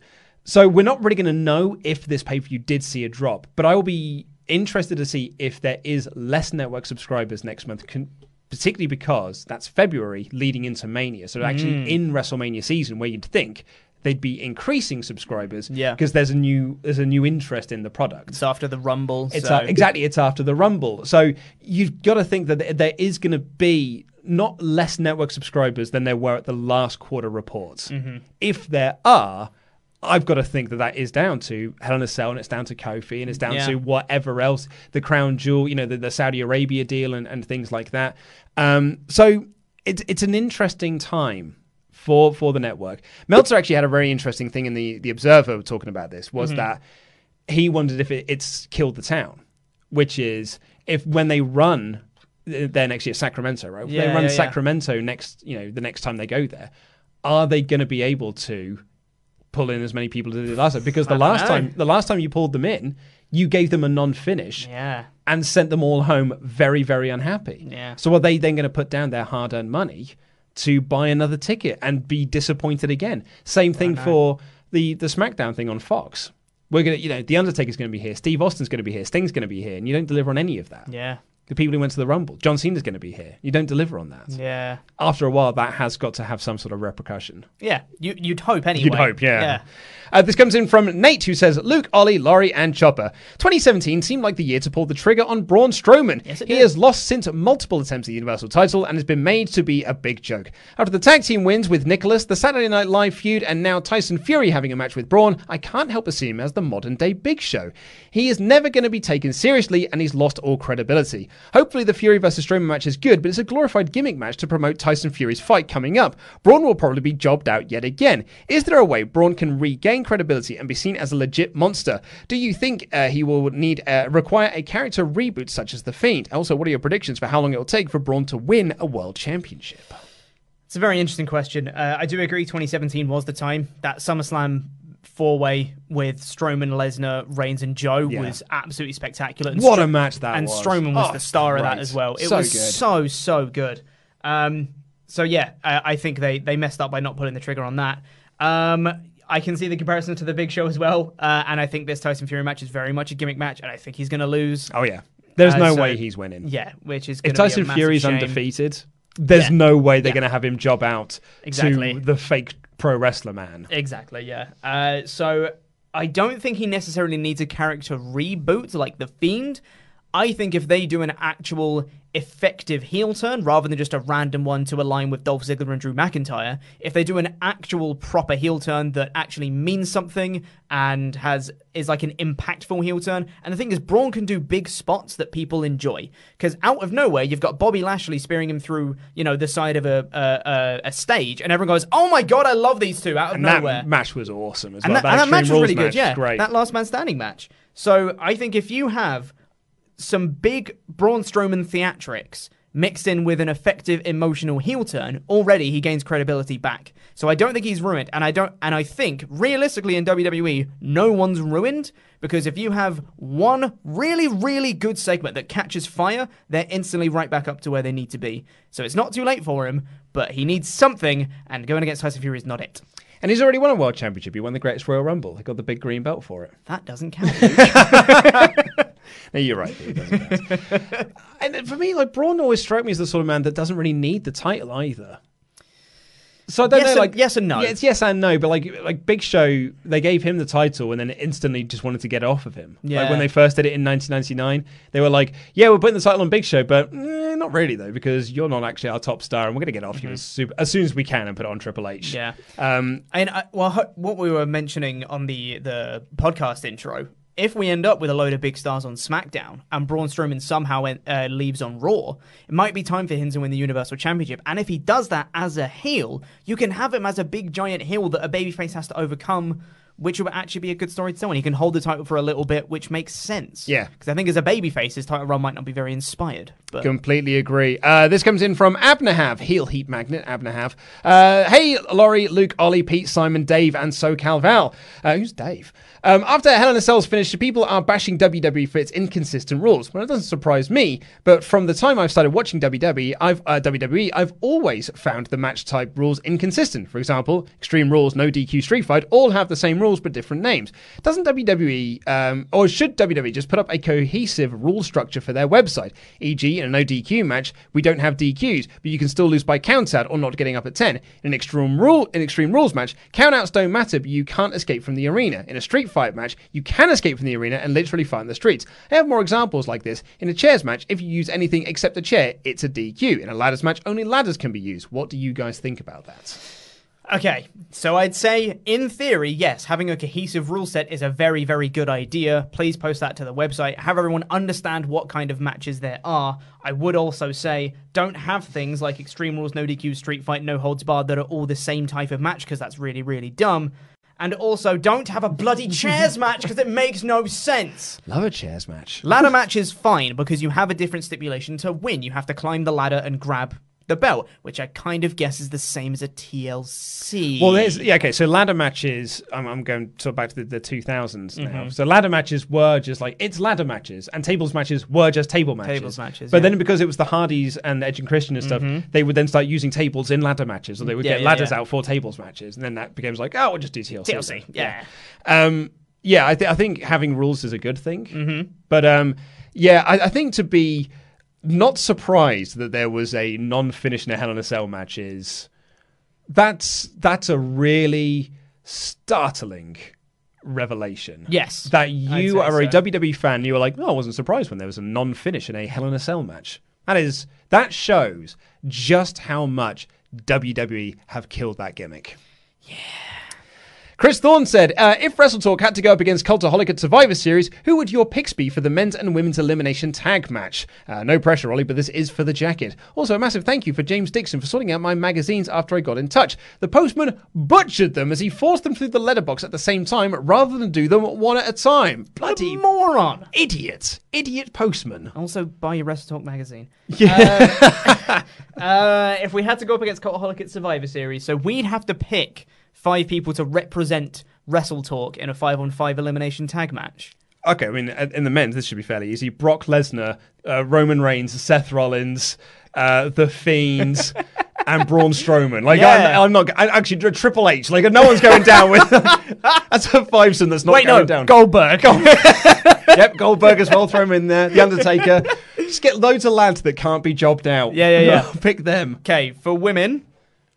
So we're not really going to know if this pay per view did see a drop, but I will be interested to see if there is less network subscribers next month, con- particularly because that's February leading into Mania. So actually Mm. in WrestleMania season, where you'd think they'd be increasing subscribers, Yeah. because there's a new there's a new interest in the product. It's after the Rumble. It's so. a- exactly it's after the Rumble. So you've got to think that th- there is going to be not less network subscribers than there were at the last quarter reports. Mhm. If there are, I've got to think that that is down to Hell in a Cell and it's down to Kofi and it's down Yeah. to whatever else, the Crown Jewel, you know, the, the Saudi Arabia deal and, and things like that. Um, so it's it's an interesting time for for the network. Meltzer actually had a very interesting thing in the the Observer talking about this was Mhm. that he wondered if it, it's killed the town, which is if when they run their next year Sacramento, right? If Yeah, they run yeah. Sacramento next, you know, the next time they go there, are they going to be able to pull in as many people as they did last time? Because the last know. time, the last time you pulled them in, you gave them a non-finish Yeah. and sent them all home very, very unhappy. Yeah. So are they then going to put down their hard-earned money to buy another ticket and be disappointed again? Same thing for the the SmackDown thing on Fox. We're gonna, you know, the Undertaker's going to be here, Steve Austin's going to be here, Sting's going to be here, and you don't deliver on any of that. Yeah. The people who went to the Rumble, John Cena's going to be here. You don't deliver on that. Yeah. After a while, that has got to have some sort of repercussion. Yeah. You, you'd hope anyway. You'd hope, yeah. Yeah. Uh, this comes in from Nate, who says, Luke, Ollie, Laurie, and Chopper. 2017 seemed like the year to pull the trigger on Braun Strowman. Yes, it he did. has lost since multiple attempts at the Universal title and has been made to be a big joke. After the tag team wins with Nicholas, the Saturday Night Live feud, and now Tyson Fury having a match with Braun, I can't help but see him as the modern day Big Show. He is never going to be taken seriously and he's lost all credibility. Hopefully, the Fury vs. Strowman match is good, but it's a glorified gimmick match to promote Tyson Fury's fight coming up. Braun will probably be jobbed out yet again. Is there a way Braun can regain credibility and be seen as a legit monster? Do you think uh, he will need uh, require a character reboot such as The Fiend? Also, what are your predictions for how long it will take for Braun to win a world championship? It's a very interesting question. Uh, I do agree 2017 was the time. That SummerSlam four way with Strowman, Lesnar, Reigns, and Joe Yeah. was absolutely spectacular. And What a match that and was. Strowman was Oh, the star of that as well. It So was good. so, so good. Um, so, yeah, I, I think they, they messed up by not pulling the trigger on that. Um, I can see the comparison to the Big Show as well. Uh, and I think this Tyson Fury match is very much a gimmick match. And I think he's going to lose. Oh, yeah. There's Uh, no so- way he's winning. Yeah, which is If going be a Tyson Fury's shame. undefeated, there's Yeah. no way they're Yeah. going to have him job out Exactly. to the fake pro wrestler man. Exactly, yeah. Uh, so I don't think he necessarily needs a character reboot like The Fiend. I think if they do an actual effective heel turn rather than just a random one to align with Dolph Ziggler and Drew McIntyre, if they do an actual proper heel turn that actually means something and has is like an impactful heel turn, and the thing is, Braun can do big spots that people enjoy because out of nowhere you've got Bobby Lashley spearing him through you know the side of a a, a, a stage, and everyone goes, "Oh my god, I love these two out of And nowhere." that match was awesome as and well. that, and that match was really good. match Yeah, great. that last man standing match. So I think if you have some big Braun Strowman theatrics mixed in with an effective emotional heel turn, already he gains credibility back. So I don't think he's ruined, and I don't, and I think realistically in WWE, no one's ruined because if you have one really, really good segment that catches fire, they're instantly right back up to where they need to be. So it's not too late for him, but he needs something, and going against Tyson Fury is not it. And he's already won a world championship. He won the Greatest Royal Rumble. He got the big green belt for it. That doesn't count. [LAUGHS] No, you're right. It doesn't count. [LAUGHS] and for me, like Braun always struck me as the sort of man that doesn't really need the title either. So I don't Yes know, and- like yes and no. Yeah, it's yes and no, but like like Big Show, they gave him the title and then instantly just wanted to get it off of him. Yeah. Like when they first did it in 1999, they were like, "Yeah, we're putting the title on Big Show, but eh, not really though, because you're not actually our top star, and we're going to get it off you as, super, as soon as we can and put it on Triple H." Yeah. Um, And uh, well, what we were mentioning on the the podcast intro if we end up with a load of big stars on SmackDown and Braun Strowman somehow uh, leaves on Raw, it might be time for him to win the Universal Championship. And if he does that as a heel, you can have him as a big giant heel that a babyface has to overcome which would actually be a good story to tell. And he can hold the title for a little bit, which makes sense. Yeah. Because I think as a babyface, his title run might not be very inspired. But Completely agree. Uh, this comes in from Abnahav, heel heat magnet, Abnahav. Uh, hey, Laurie, Luke, Ollie, Pete, Simon, Dave, and SoCal Val. Uh, who's Dave? Um, after Hell in a Cell's finished, people are bashing WWE for its inconsistent rules. Well, it doesn't surprise me, but from the time I've started watching WWE, I've, uh, WWE, I've always found the match type rules inconsistent. For example, Extreme Rules, No DQ, Street Fight all have the same rules but different names. Doesn't WWE, um, or should WWE just put up a cohesive rule structure for their website? E.g., in a No DQ match, we don't have DQs, but you can still lose by count out or not getting up at 10. In an Extreme, rule, in extreme Rules match, count outs don't matter, but you can't escape from the arena. In a Street fight match, you can escape from the arena and literally fight in the streets. I have more examples like this. In a chairs match, if you use anything except a chair, it's a DQ. In a ladders match, only ladders can be used. What do you guys think about that? Okay, so I'd say, in theory, yes, having a cohesive rule set is a very, very good idea. Please post that to the website. Have everyone understand what kind of matches there are. I would also say, don't have things like Extreme Rules, No DQ, Street Fight, No Holds Barred that are all the same type of match because that's really, really dumb. And also, don't have a bloody chairs [LAUGHS] match because it makes no sense. Love a chairs match. Ladder [LAUGHS] match is fine because you have a different stipulation to win. You have to climb the ladder and grab the belt, which I kind of guess is the same as a TLC. Well, there's yeah, okay. So ladder matches. I'm, I'm going sort of back to the, the 2000s now. Mhm. So ladder matches were just like it's ladder matches, and tables matches were just table matches. Tables matches, But yeah. then because it was the Hardys and Edge and Christian and stuff, Mhm. they would then start using tables in ladder matches, or they would Yeah, get yeah, ladders out for tables matches, and then that becomes like oh, we'll just do TLC. TLC, yeah. Um, yeah, I, th- I think having rules is a good thing. Mhm. But um, yeah, I, I think to be not surprised that there was a non-finish in a Hell in a Cell match is that's that's a really startling revelation. Yes, that you are a. WWE fan. You were like, no, I wasn't surprised when there was a non-finish in a Hell in a Cell match. That is that shows just how much WWE have killed that gimmick. Chris Thorne said, uh, if Wrestle Talk had to go up against Cultaholic at Survivor Series, who would your picks be for the men's and women's elimination tag match? Uh, no pressure, Ollie, but this is for the jacket. Also, a massive thank you for James Dixon for sorting out my magazines after I got in touch. The postman butchered them as he forced them through the letterbox at the same time rather than do them one at a time. Bloody moron! Idiot! Idiot postman. Also, buy your Wrestle Talk magazine. Yeah. Uh, [LAUGHS] [LAUGHS] uh, if we had to go up against Cultaholic at Survivor Series, so we'd have to pick five people to represent Wrestle Talk in a five-on-five elimination tag match. Okay, I mean, in the men's, this should be fairly easy. Brock Lesnar, uh, Roman Reigns, Seth Rollins, uh, The Fiends, [LAUGHS] and Braun Strowman. Like, Yeah. I'm, I'm not. I, actually, Triple H. Like, no one's going down with. [LAUGHS] that's a fivesome that's not Wait, going no, down. Goldberg. [LAUGHS] yep, Goldberg as well. Throw him in there. The Undertaker. Just get loads of lads that can't be jobbed out. Yeah, yeah, yeah. Pick them. Okay, for women,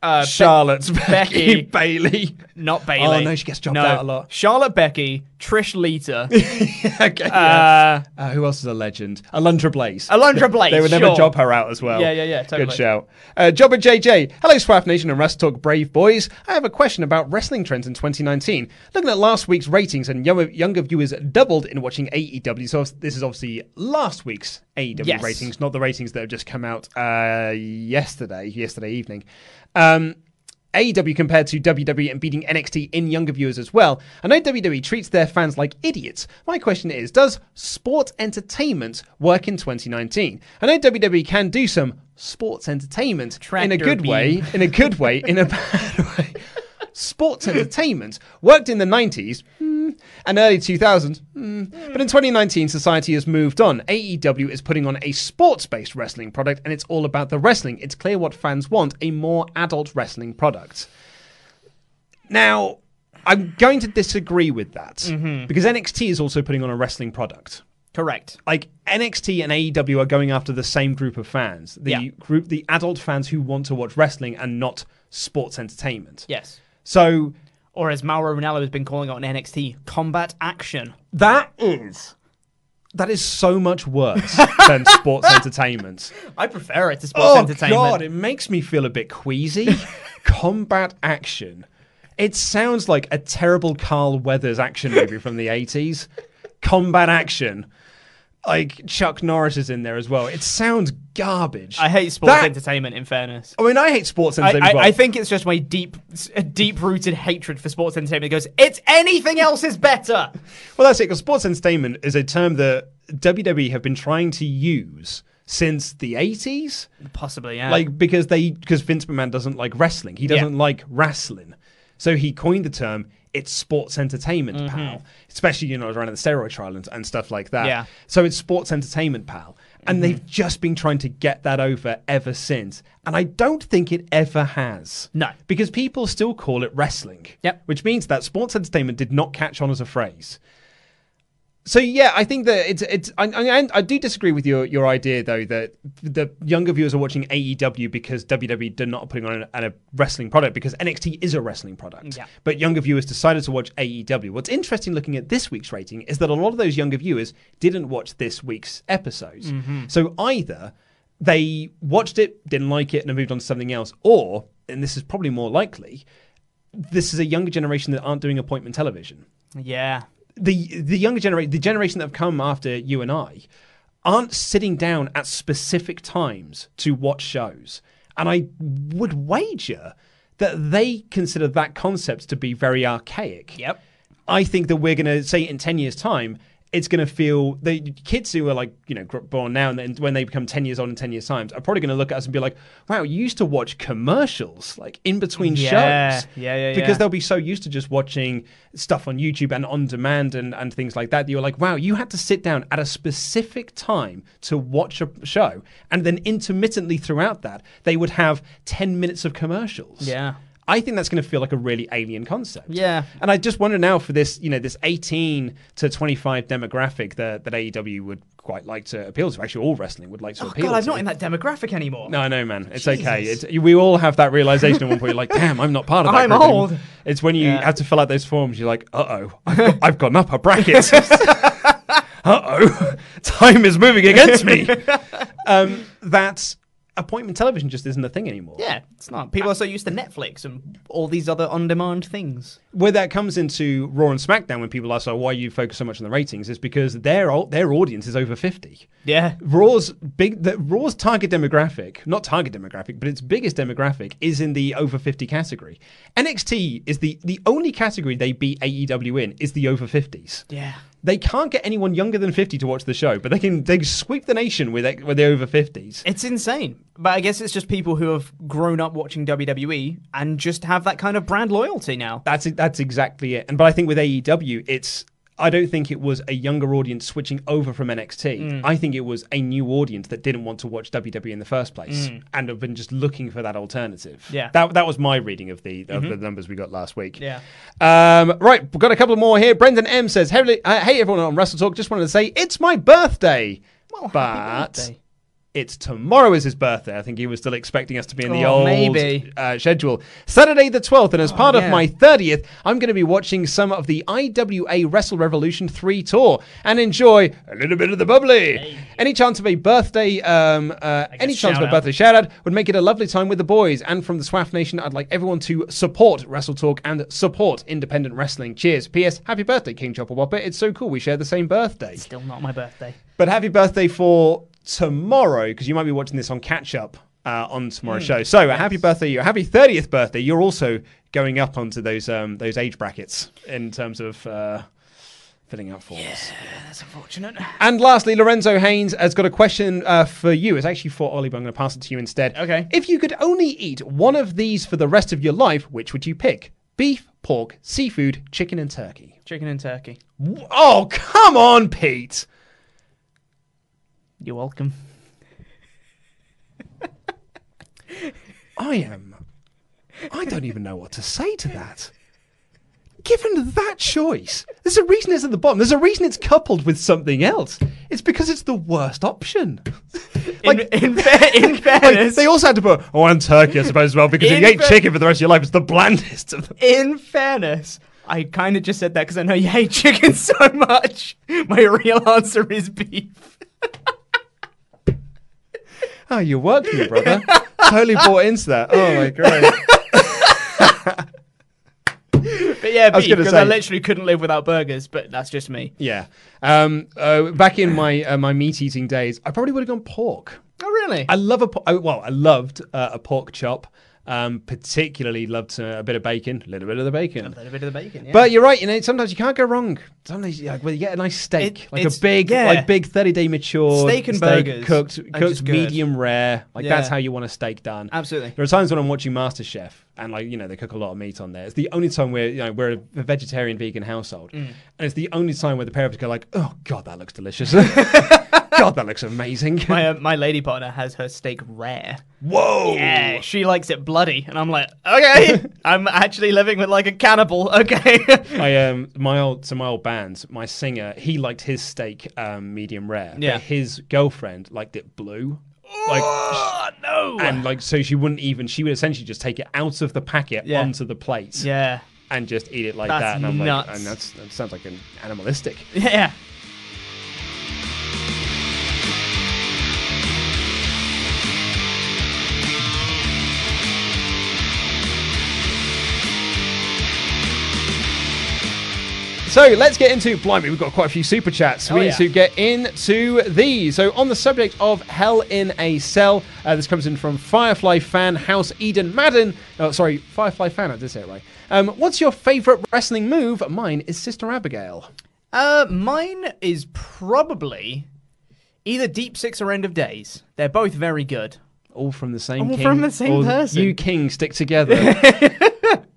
uh, Be- Charlotte, Becky, [LAUGHS] Bayley. not Bayley. Oh no, she gets jobbed No, out a lot. Charlotte, Becky, Trish, Lita. [LAUGHS] okay, Uh, yeah. Uh, who else is a legend? Alundra Blaze. Alundra Blaze, [LAUGHS] They would never job her out as well. Yeah, yeah, yeah, totally. Good shout. Uh, Jobber JJ. Hello, Swaff Nation and Wrestle Talk Brave Boys. I have a question about wrestling trends in 2019. Looking at last week's ratings and younger, younger viewers doubled in watching AEW. So this is obviously last week's AEW Yes. ratings, not the ratings that have just come out uh, yesterday, yesterday evening. Um, AEW compared to WWE and beating NXT in younger viewers as well. I know WWE treats their fans like idiots. My question is, does sports entertainment work in 2019? I know WWE can do some sports entertainment in a good beam. way, in a good way, in a [LAUGHS] bad way. [LAUGHS] Sports entertainment worked in the 90s hmm, and early 2000s, hmm, but in 2019, society has moved on. AEW is putting on a sports based wrestling product, and it's all about the wrestling. It's clear what fans want a more adult wrestling product. Now, I'm going to disagree with that Mhm. because NXT is also putting on a wrestling product. Correct. Like NXT and AEW are going after the same group of fans, the Yeah. group, the adult fans who want to watch wrestling and not sports entertainment. Yes. So Or as Mauro Ranallo has been calling it on NXT, combat action. that is that is so much worse [LAUGHS] than sports [LAUGHS] entertainment. I prefer it to sports oh entertainment. god, it makes me feel a bit queasy. [LAUGHS] Combat action. It sounds like a terrible Carl Weathers action movie from the 80s. combat action. Like Chuck Norris is in there as well. It sounds garbage. I hate sports That- entertainment. In fairness, I mean, I hate sports entertainment. I, as well. I think it's just my deep, deep-rooted hatred for sports entertainment. That goes, it's anything else is better. [LAUGHS] Well, that's it. Because sports entertainment is a term that WWE have been trying to use since the eighties. Possibly, yeah. Like because they because Vince McMahon doesn't like wrestling. He doesn't like wrestling, so he coined the term. It's sports entertainment, pal. Especially you know around the steroid trial and, and stuff like that. Mm-hmm. Yeah. So it's sports entertainment, pal. And they've just been trying to get that over ever since. And I don't think it ever has. No. Because people still call it wrestling. Yep. Which means that sports entertainment did not catch on as a phrase. So yeah, I think that it's it's. I, I, I do disagree with your your idea though that the younger viewers are watching AEW because WWE did not putting on a, a wrestling product because NXT is a wrestling product. Yeah. But younger viewers decided to watch AEW. What's interesting looking at this week's rating is that a lot of those younger viewers didn't watch this week's episodes. Mm-hmm. So either they watched it, didn't like it, and moved on to something else, or and this is probably more likely, this is a younger generation that aren't doing appointment television yeah. The the younger generation, the generation that have come after you and I, aren't sitting down at specific times to watch shows. And I would wager that they consider that concept to be very archaic. Yep. I think that we're going to say in 10 years' time, it's going to feel the kids who are like, you know, born now and then when they become 10 years old in 10 years' times are probably going to look at us and be like, wow, you used to watch commercials like in between Yeah, shows. yeah, yeah, Because yeah. they'll be so used to just watching stuff on YouTube and on demand and, and things like that. that You're like, wow, you had to sit down at a specific time to watch a show. And then intermittently throughout that, they would have 10 minutes of commercials. Yeah. I think that's going to feel like a really alien concept. Yeah. And I just wonder now for this, you know, this 18 to 25 demographic that, that AEW would quite like to appeal to. Actually, all wrestling would like to Oh appeal God, I'm to. not in that demographic anymore. No, I know, man. It's okay. It's, we all have that realization at one point. You're like, [LAUGHS] damn, I'm not part of that. I'm group anymore." old. It's when you Yeah. have to fill out those forms. You're like, uh oh, I've, I've gone up a bracket. [LAUGHS] [LAUGHS] uh oh, time is moving against me. um, that appointment television just isn't a thing anymore. Yeah, it's not. People are so used to Netflix and all these other on-demand things. Where that comes into Raw and SmackDown when people ask, "Oh, why you focus so much on the ratings?" is because their their audience is over fifty. Yeah. Raw's big, the, Raw's target demographic, not target demographic, but its biggest demographic is in the over fifty category. NXT is the the only category they beat AEW in is the over fifties. Yeah. They can't get anyone younger than fifty to watch the show, but they can they sweep the nation with with the over fifties. It's insane. But I guess it's just people who have grown up watching WWE and just have that kind of brand loyalty now. That's that's exactly it. And but I think with AEW, it's I don't think it was a younger audience switching over from NXT. Mm. I think it was a new audience that didn't want to watch WWE in the first place and have been just looking for that alternative. Mm. Yeah. that that was my reading of the of the numbers we got last week. Yeah. Um, right, we've got a couple more here. Brendan M says, "Hey, uh, hey everyone on Wrestle Talk. Just wanted to say it's my birthday, Well, but." It's tomorrow is his birthday. I think he was still expecting us to be in the Oh, old. Uh, schedule. Saturday the 12th, and as part of my 30th, I'm going to be watching some of the IWA Wrestle Revolution 3 tour and enjoy a little bit of the bubbly. Any chance of a birthday, um, uh, any chance of a birthday shout out would make it a lovely time with the boys. And from the SWAF Nation, I'd like everyone to support Wrestle Talk and support independent wrestling. Cheers. P.S. Happy birthday, King Chopper Whopper. It's so cool we share the same birthday. Still not my birthday. But happy birthday for tomorrow, because you might be watching this on catch up uh, on tomorrow's show. So happy birthday, you happy thirtieth birthday. You're also going up onto those um, those age brackets in terms of uh, filling out forms. Yeah, That's unfortunate. And lastly, Lorenzo Haynes has got a question uh, for you. It's actually for Ollie, but I'm going to pass it to you instead. Okay. If you could only eat one of these for the rest of your life, which would you pick? Beef, pork, seafood, chicken, and turkey. Chicken and turkey. Oh, come on, Pete. You're welcome. I am. I don't even know what to say to that. Given that choice, there's a reason it's at the bottom. There's a reason it's coupled with something else. It's because it's the worst option. in, [LAUGHS] in, fa- in [LAUGHS] Like, fairness, they also had to put, oh, and turkey, I suppose, as well, because if you ate chicken for the rest of your life, it's the blandest of them. in fairness, I kind of just said that because I know you hate chicken [LAUGHS] so much. My real answer is beef. Oh, you worked me, brother. totally bought into that. Oh, my God. [LAUGHS] But yeah, beef, because I say- literally couldn't live without burgers, but that's just me. Yeah. Um, uh, back in my uh, my meat eating days, I probably would have gone pork. Oh, really? I love a po- I- well, I loved uh, a pork chop. Um, particularly loved uh, a bit of bacon, a little bit of the bacon. A little bit of the bacon, yeah. But you're right. You know, sometimes you can't go wrong. Sometimes, like, when you get a nice steak, It- like a big, yeah. like big thirty day mature Steak and burgers cooked, cooked medium rare. Like Yeah. that's how you want a steak done. Absolutely. There are times when I'm watching MasterChef and like you know they cook a lot of meat on there. It's the only time where you know we're a vegetarian vegan household, Mm. and it's the only time where the pair of us go like, oh god, that looks delicious. [LAUGHS] god, that looks amazing. my uh, my lady partner has her steak rare. Whoa! Yeah, she likes it bloody, and I'm like, okay, [LAUGHS] I'm actually living with like a cannibal. [LAUGHS] Okay. I um my old so my old band, my singer, he liked his steak um medium rare. Yeah. But his girlfriend liked it blue. Like oh, no. and like so she wouldn't even she would essentially just take it out of the packet Yeah. onto the plate. Yeah. And just eat it like That's that. And I'm nuts. like and that's that sounds like an animalistic. [LAUGHS] Yeah. So let's get into blimey. We've got quite a few super chats. Oh, we need yeah. to get into these. So on the subject of Hell in a Cell, uh, this comes in from Firefly fan House Eden Madden. Oh, sorry, Firefly fan. I did say it right. Um, what's your favorite wrestling move? Mine is Sister Abigail. Uh, mine is probably either Deep Six or End of Days. They're both very good. All from the same All king. from the same person. You king stick together. [LAUGHS]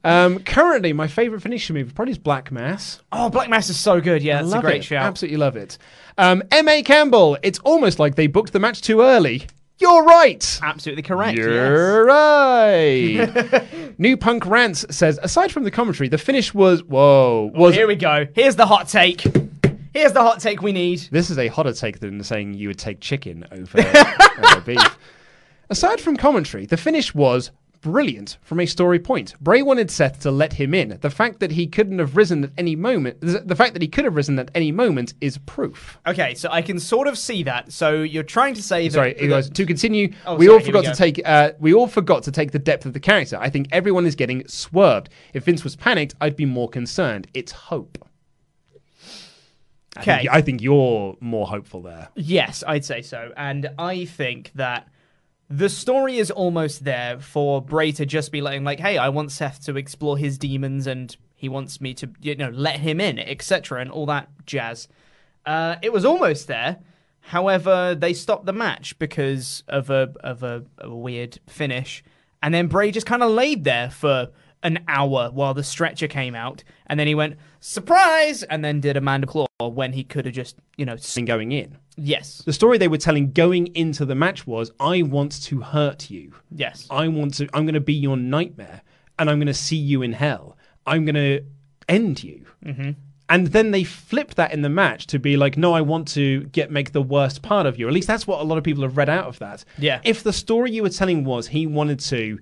um, currently, my favorite finisher move probably is Black Mass. Oh, Black Mass is so good. Yeah, it's love a great it. shout. Absolutely love it. Um, M.A. Campbell, it's almost like they booked the match too early. You're right. Absolutely correct. You're right. [LAUGHS] New Punk Rants says, aside from the commentary, the finish was whoa was. Here we go. Here's the hot take. Here's the hot take we need. This is a hotter take than saying you would take chicken over [LAUGHS] uh, beef. Aside from commentary, the finish was brilliant from a story point. Bray wanted Seth to let him in. The fact that he couldn't have risen at any moment, the fact that he could have risen at any moment is proof. Okay, so I can sort of see that. So you're trying to say that. Sorry, guys. To continue, Oh, we sorry, all forgot we to take. Uh, we all forgot to take the depth of the character. I think everyone is getting swerved. If Vince was panicked, I'd be more concerned. It's hope. I think- Okay. I think you're more hopeful there. Yes, I'd say so. And I think that the story is almost there for Bray to just be letting, like, hey, I want Seth to explore his demons and he wants me to, you know, let him in, etc., and all that jazz. Uh, it was almost there. However, they stopped the match because of a of a, a weird finish, and then Bray just kind of laid there for an hour while the stretcher came out, and then he went surprise, and then did a mandible claw when he could have just, you know, been going in, yes, the story they were telling going into the match was, "I want to hurt you. yes, I want to. I'm going to be your nightmare, and I'm going to see you in hell. I'm going to end you." hmm And then they flip that in the match to be like, no, I want to get make the worst part of you. At least that's what a lot of people have read out of that. Yeah. If the story you were telling was he wanted to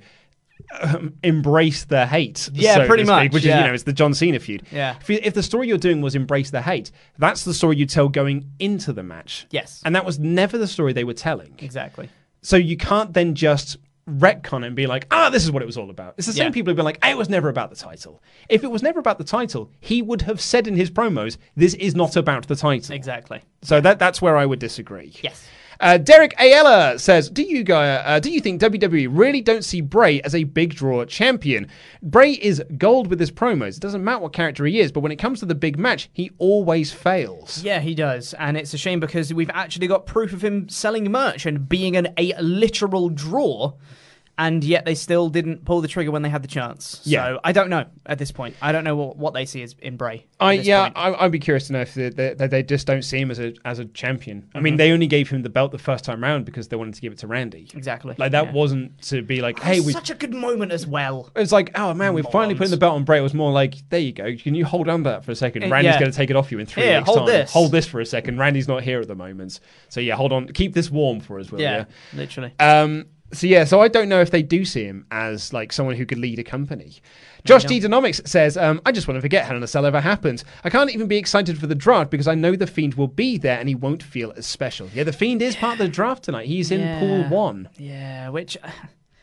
um, embrace the hate, Yeah, so pretty speak, much, which is you know it's the John Cena feud. Yeah. If, you- if the story you're doing was embrace the hate, that's the story you tell going into the match. Yes. And that was never the story they were telling. exactly. So you can't then just retcon it and be like, ah, this is what it was all about. It's the same Yeah. people who've been like, "Hey, it was never about the title. If it was never about the title, he would have said in his promos, this is not about the title. Exactly. So that that's where I would disagree. Yes. Uh, Derek Ayala says, "Do you guy, uh, do you think WWE really don't see Bray as a big draw champion? Bray is gold with his promos. It doesn't matter what character he is, but when it comes to the big match, he always fails." Yeah, he does, and it's a shame because we've actually got proof of him selling merch and being an, a literal draw, and yet they still didn't pull the trigger when they had the chance. Yeah. So I don't know at this point. I don't know what, what they see as in Bray. I yeah, point. I, I'd be curious to know if they, they, they just don't see him as a as a champion. I Mm-hmm. mean, they only gave him the belt the first time round because they wanted to give it to Randy. exactly. Like that Yeah. wasn't to be like, hey, we. such a good moment as well. It's like, oh man, we're finally putting the belt on Bray. It was more like, there you go. Can you hold on to that for a second? Uh, Randy's yeah. going to take it off you in three Here, weeks' hold time. this. Hold this for a second. Randy's not here at the moment, so yeah, hold on. Keep this warm for us, will Yeah, you? literally. Um, so yeah, so I don't know if they do see him as like someone who could lead a company. Josh D. Denomics says, um, I just want to forget Hell in a Cell ever happened. I can't even be excited for the draft because I know the Fiend will be there and he won't feel as special. Yeah, the Fiend is part of the draft tonight. He's in pool one. Yeah, which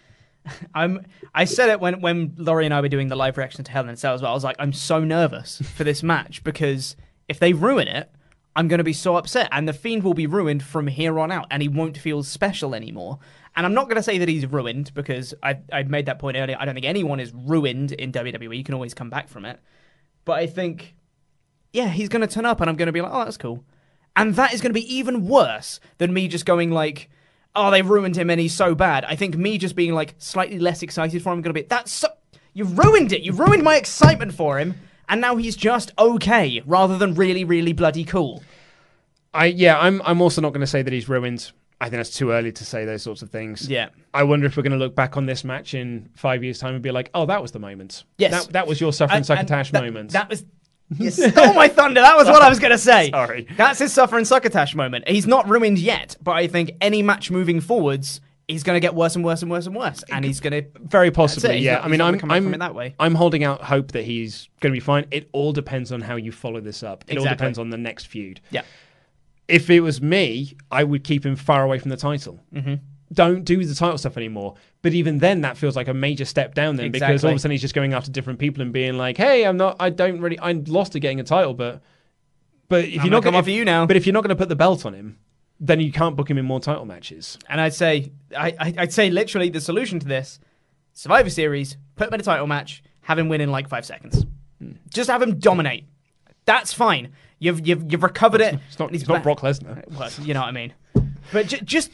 [LAUGHS] I'm. I said it when when Laurie and I were doing the live reaction to Hell in a Cell as well. I was like, I'm so nervous for this match because if they ruin it, I'm going to be so upset, and the Fiend will be ruined from here on out, and he won't feel special anymore. And I'm not going to say that he's ruined because I I made that point earlier. I don't think anyone is ruined in WWE. You can always come back from it, but I think, yeah, he's going to turn up, and I'm going to be like, oh, that's cool, and that is going to be even worse than me just going like oh, they ruined him and he's so bad. I think me just being like slightly less excited for him going to be that's so you've ruined it. You've ruined my excitement for him, and now he's just okay rather than really, really bloody cool. I yeah, I'm I'm also not going to say that he's ruined. I think that's too early to say those sorts of things. Yeah. I wonder if we're going to look back on this match in five years' time and be like, oh, that was the moment. Yes. That, that was your suffering succotash that- moment. That was. [LAUGHS] You oh, stole my thunder. That was what I was going to say. Sorry. That's his suffering succotash moment. He's not ruined yet, but I think any match moving forwards, he's going to get worse and worse and worse and worse, and he's going to Very possibly, yeah. not- I mean, I'm I'm from it that way. I'm holding out hope that he's going to be fine. It all depends on how you follow this up. It all depends on the next feud. Yeah. If it was me, I would keep him far away from the title. Mhm. Don't do the title stuff anymore. But even then, that feels like a major step down. Then because all of a sudden he's just going after different people and being like, "Hey, I'm not. I don't really. I'm lost to getting a title, but but if I'm you're not gonna come you now. But if you're not going to put the belt on him, then you can't book him in more title matches. And I'd say, I, I'd say literally the solution to this: Survivor Series, put him in a title match, have him win in like five seconds. Just have him dominate. That's fine. You've you've, you've recovered it. It's not. he's It's not. Brock Lesnar. Uh, well, you know what I mean. But ju- just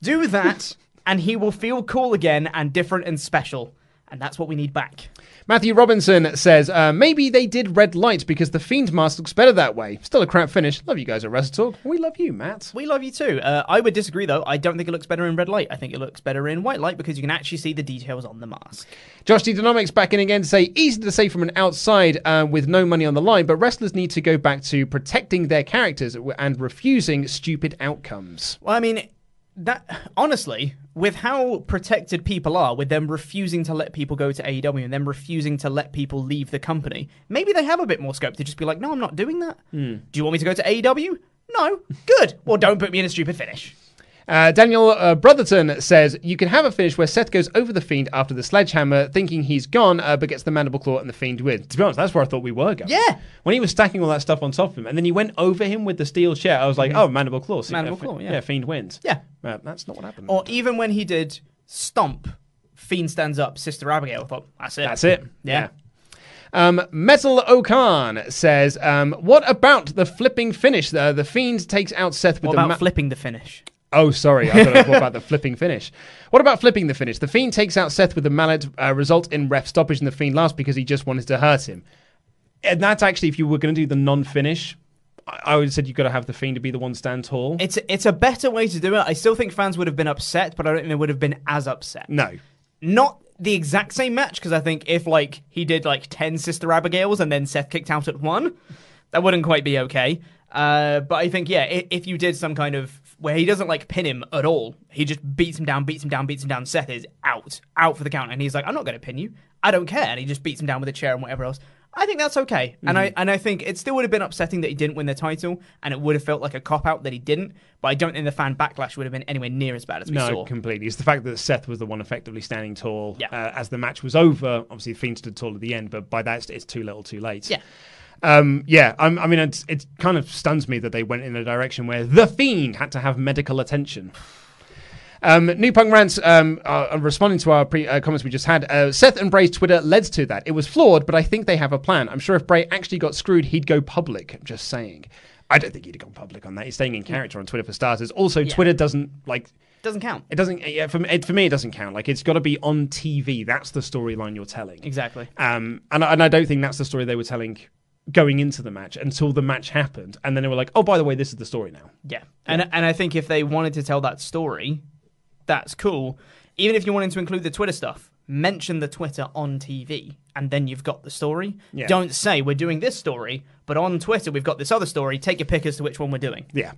do that, and he will feel cool again and different and special. And that's what we need back. Matthew Robinson says, uh, maybe they did red light because the Fiend mask looks better that way. Still a crap finish. Love you guys at Wrestle Talk. We love you, Matt. We love you too. Uh, I would disagree though. I don't think it looks better in red light. I think it looks better in white light because you can actually see the details on the mask. Josh D. Dynamics back in again to say, easy to say from an outside uh, with no money on the line, but wrestlers need to go back to protecting their characters and refusing stupid outcomes. Well, I mean, that honestly, with how protected people are, with them refusing to let people go to AEW and them refusing to let people leave the company, maybe they have a bit more scope to just be like, no, I'm not doing that. Hmm. Do you want me to go to AEW? No. Good. Well, don't put me in a stupid finish. Uh, Daniel uh, Brotherton says you can have a finish where Seth goes over the Fiend after the sledgehammer, thinking he's gone, uh, but gets the mandible claw and the Fiend wins. To be honest, that's where I thought we were going. Yeah. When he was stacking all that stuff on top of him, and then he went over him with the steel chair, I was like, oh, mandible claw. See, Mandible uh, claw, yeah. Yeah, Fiend wins. Yeah. Uh, that's not what happened. Or even when he did stomp, Fiend stands up, Sister Abigail. I thought, that's it. That's it. Yeah. Um, Metal Okan says, um, "What about the flipping finish? Uh, the Fiend takes out Seth with What the about ma- flipping the finish? Oh, sorry. I thought it was what about the [LAUGHS] flipping finish. What about flipping the finish? The Fiend takes out Seth with the mallet, uh, result in ref stoppage, and the Fiend laughs because he just wanted to hurt him. And that's actually, if you were going to do the non-finish, I, I would have said you've got to have the Fiend to be the one stand tall. It's a, it's a better way to do it. I still think fans would have been upset, but I don't think they would have been as upset. no. Not the exact same match, because I think if like he did like ten Sister Abigails and then Seth kicked out at one, that wouldn't quite be okay. Uh, but I think yeah, if you did some kind of where he doesn't like pin him at all, he just beats him down, beats him down, beats him down. Seth is out, out for the count, and he's like, I'm not going to pin you. I don't care, and he just beats him down with a chair and whatever else. I think that's okay, and I and I think it still would have been upsetting that he didn't win the title, and it would have felt like a cop out that he didn't. But I don't think the fan backlash would have been anywhere near as bad as we saw. No, saw. completely. It's the fact that Seth was the one effectively standing tall Yeah. uh, as the match was over. Obviously, the Fiend stood tall at the end, but by that, it's too little, too late. Yeah. Um, yeah, I'm, I mean, it's, it kind of stuns me that they went in a direction where the Fiend had to have medical attention. Um, New Punk Rants, um, uh, responding to our pre- uh, comments we just had, uh, Seth and Bray's Twitter led to that. It was flawed, but I think they have a plan. I'm sure if Bray actually got screwed, he'd go public. Just saying. I don't think he'd have gone public on that. He's staying in character on Twitter for starters. Also, Twitter doesn't like Doesn't count. it doesn't. Yeah, for, it, for me, it doesn't count. Like it's got to be on TV. That's the storyline you're telling. Exactly. Um, and and I don't think that's the story they were telling going into the match until the match happened, and then they were like, "Oh, by the way, this is the story now." Yeah. And and I think if they wanted to tell that story, that's cool. Even if you wanted to include the Twitter stuff, mention the Twitter on TV and then you've got the story. Yeah. Don't say we're doing this story, but on Twitter we've got this other story. Take your pick as to which one we're doing. Yeah.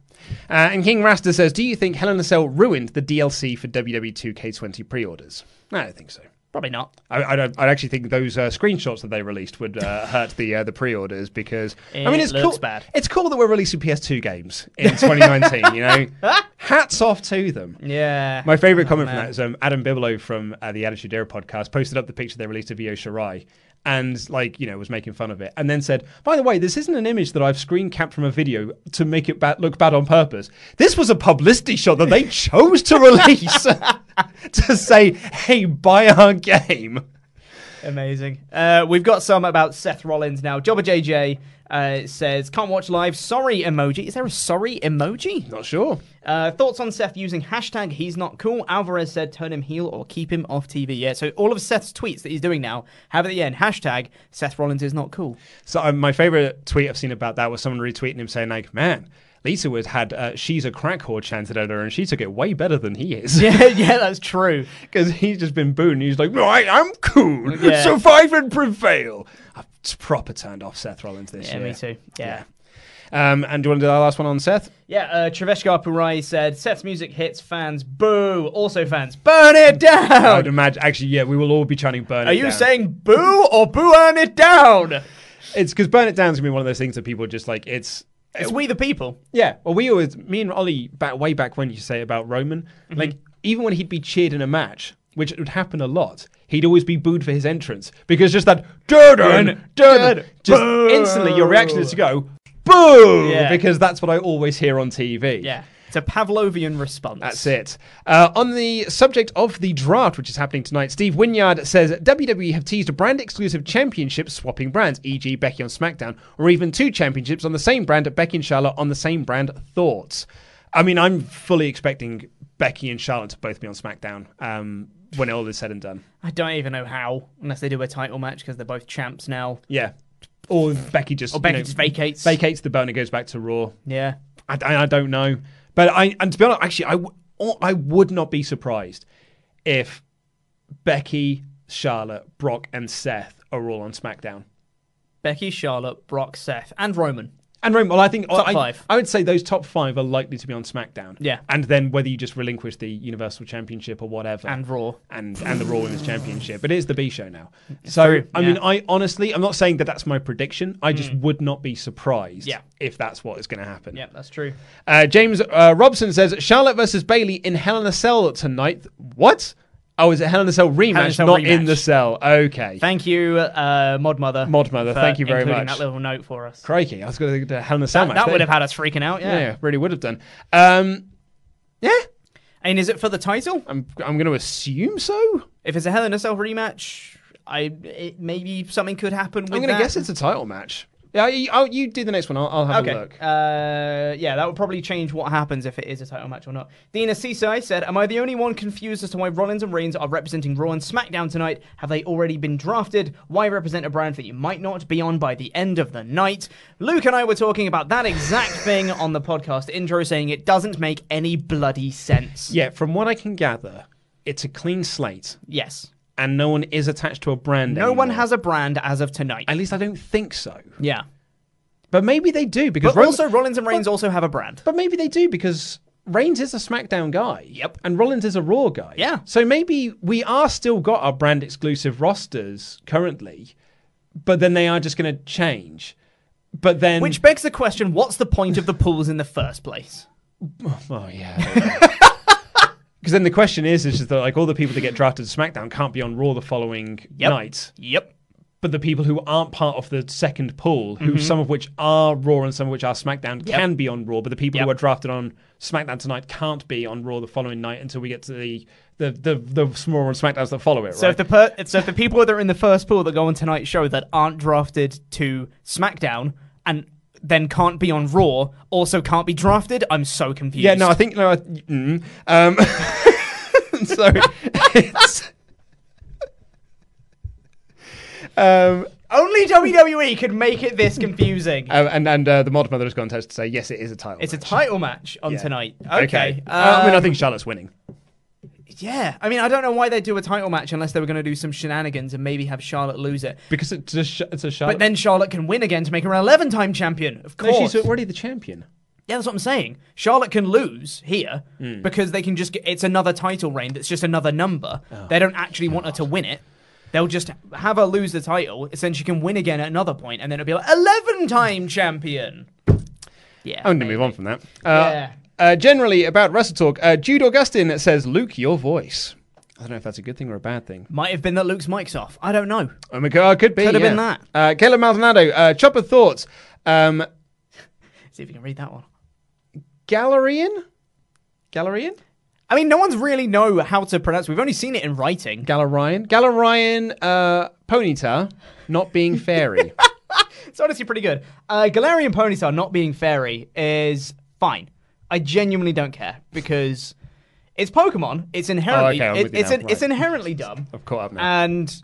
Uh, and King Rasta says, "Do you think Hell in a Cell ruined the DLC for WWE 2K20 pre-orders?" I don't think so. Probably not. I, I, don't, I actually think those uh, screenshots that they released would uh, [LAUGHS] hurt the uh, the pre-orders because I mean It it's looks cool. bad. It's cool that we're releasing PS2 games in 2019. you know, [LAUGHS] hats off to them. Yeah. My favorite Oh, comment from that is um, Adam Bigelow from uh, the Attitude Era podcast posted up the picture they released of Io Shirai and like you know was making fun of it and then said by the way this isn't an image that I've screen capped from a video to make it bad, look bad on purpose this was a publicity shot that they [LAUGHS] chose to release [LAUGHS] to say hey buy our game Amazing. Uh, we've got some about Seth Rollins now. Jobber JJ uh, says, can't watch live. Sorry emoji. Is there a sorry emoji? not sure Uh, thoughts on Seth using hashtag he's not cool. Alvarez said turn him heel or keep him off TV. Yeah, so all of Seth's tweets that he's doing now have at the end hashtag Seth Rollins is not cool. So um, my favorite tweet I've seen about that was someone retweeting him saying like, "Man, Lita was had uh, she's a crack whore chanted at her, and she took it way better than he is." [LAUGHS] Yeah, [LAUGHS] yeah, that's true. [LAUGHS] because he's just been booed, and he's like, "No, I'm cool. Yeah. Survive and prevail." I've proper turned off Seth Rollins this Yeah, year. Yeah, me too. Yeah. Um, and do you want to do our last one on Seth? Yeah, uh, Treveshkar Purai said Seth's music hits fans boo. Also fans, burn it down. I would imagine. Actually, yeah, we will all be chanting "Burn Are It you saying boo or boo burn it down? it's because "Burn It Down" is gonna be one of those things that people just like. It's It's we the people. Yeah, well, we always, me and Ollie, back way back when you say about Roman, Mm-hmm. like even when he'd be cheered in a match, which would happen a lot, he'd always be booed for his entrance because just that dun dun just Boo. instantly your reaction is to go boo Yeah. because that's what I always hear on TV. Yeah, it's a Pavlovian response. That's it. Uh, on the subject of the draft, which is happening tonight, Steve Wynyard says WWE have teased a brand exclusive championship swapping brands, e.g., Becky on SmackDown, or even two championships on the same brand at Becky and Charlotte on the same brand. Thoughts? I mean, I'm fully expecting Becky and Charlotte to both be on SmackDown um, when all is said and done. I don't even know how, unless they do a title match because they're both champs now. Yeah. Or Becky just Or Becky you know, just vacates. vacates the belt and it goes back to Raw. Yeah. I, I, I don't know, but I and to be honest, actually, I w- oh, I would not be surprised if Becky, Charlotte, Brock, and Seth are all on SmackDown. Becky, Charlotte, Brock, Seth, and Roman. And Roman, well, I think Top I, five. I would say those top five are likely to be on SmackDown. Yeah. and then whether you just relinquish the Universal Championship or whatever, And Raw. and and the Raw Women's Championship, But it is the B show now. so true, I mean. I honestly, I'm not saying that that's my prediction. I just would not be surprised Yeah. if that's what is going to happen. Yeah, that's true. Uh, James uh, Robson says Charlotte versus Bayley in Hell in a Cell tonight. What? Oh, is it Hell in a Cell rematch, Hell in a Cell not rematch. in the cell? Okay. Thank you, uh, Mod Mother. Mod Mother, thank you very including much. that little note for us. Crikey, I was going to do Hell in a Cell That, match. that would have had us freaking out. Yeah. yeah. really would have done. Um, yeah, And is it for the title? I'm I'm going to assume so. If it's a Hell in a Cell rematch, I it, maybe something could happen. With I'm going to that. guess it's a title match. Yeah, you, oh, you do the next one. I'll, I'll have Okay. a look. Uh, yeah, that would probably change what happens if it is a title match or not. Dina Cesai said, Am I the only one confused as to why Rollins and Reigns are representing Raw and SmackDown tonight? Have they already been drafted? Why represent a brand that you might not be on by the end of the night? Luke and I were talking about that exact thing on the podcast intro, saying it doesn't make any bloody sense. Yeah, from what I can gather, it's a clean slate, Yes. And no one is attached to a brand. No one has a brand as of tonight. At least I don't think so. yeah. But maybe they do because But Ro- also, Rollins and Reigns also have a brand. But maybe they do because Reigns is a SmackDown guy. Yep. And Rollins is a Raw guy. Yeah. So maybe we are still got our brand exclusive rosters currently, but then they are just going to change. But then. Which begs the question what's the point of the pools in the first place? [LAUGHS] Oh, yeah. [LAUGHS] Because then the question is, is that like all the people that get drafted to SmackDown can't be on Raw the following Yep. night. Yep. But the people who aren't part of the second pool, who some of which are Raw and some of which are SmackDown, Mm-hmm. Yep. can be on Raw. But the people Yep. who are drafted on SmackDown tonight can't be on Raw the following night until we get to the the the, the smaller SmackDowns that follow it. So right? if the per- so if the people that are in the first pool that go on tonight's show that aren't drafted to SmackDown and then can't be on Raw also can't be drafted, I'm so confused. yeah, no, I think no. I, mm, um, [LAUGHS] so it's. Um, only WWE could make it this confusing. uh, and and uh, the mod mother has gone to say yes, it is a title. it's a title match on Yeah. tonight. Okay. Uh, I mean, I um, think Charlotte's winning. Yeah. I mean, I don't know why they'd do a title match unless they were going to do some shenanigans and maybe have Charlotte lose it. Because it's a, sh- it's a Charlotte. But then Charlotte can win again to make her an 11-time champion. Of No, course. she's already the champion. Yeah, that's what I'm saying. Charlotte can lose here Hmm. because they can just get it's another title reign that's just another number. Oh. They don't actually want her to win it. They'll just have her lose the title, then she can win again at another point, and then it'll be like eleven time champion. Yeah. I'm going to move on from that. Uh, Yeah. Uh, generally, about Wrestle Talk, uh, Jude Augustin says, Luke, your voice. I don't know if that's a good thing or a bad thing. Might have been that Luke's mic's off. I don't know. Oh my god, could be. Could have yeah. been that. Uh, Caleb Maldonado, uh, Chopper Thoughts. Um, [LAUGHS] See if you can read that one. Gallerian? Gallerian? I mean, no one's really know how to pronounce. We've only seen it in writing. Gallerian? Gallerian uh, Ponyta not being fairy. [LAUGHS] It's honestly pretty good. Uh, Galarian Ponyta not being fairy is fine. I genuinely don't care because it's Pokemon. It's inherently Oh, okay, it- it's now, in- it's inherently dumb. [LAUGHS] I've caught up now. And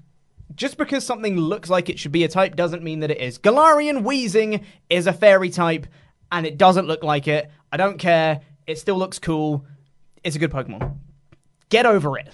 just because something looks like it should be a type doesn't mean that it is. Galarian Weezing is a fairy type, and it doesn't look like it. I don't care. It still looks cool. It's a good Pokemon. Get over it.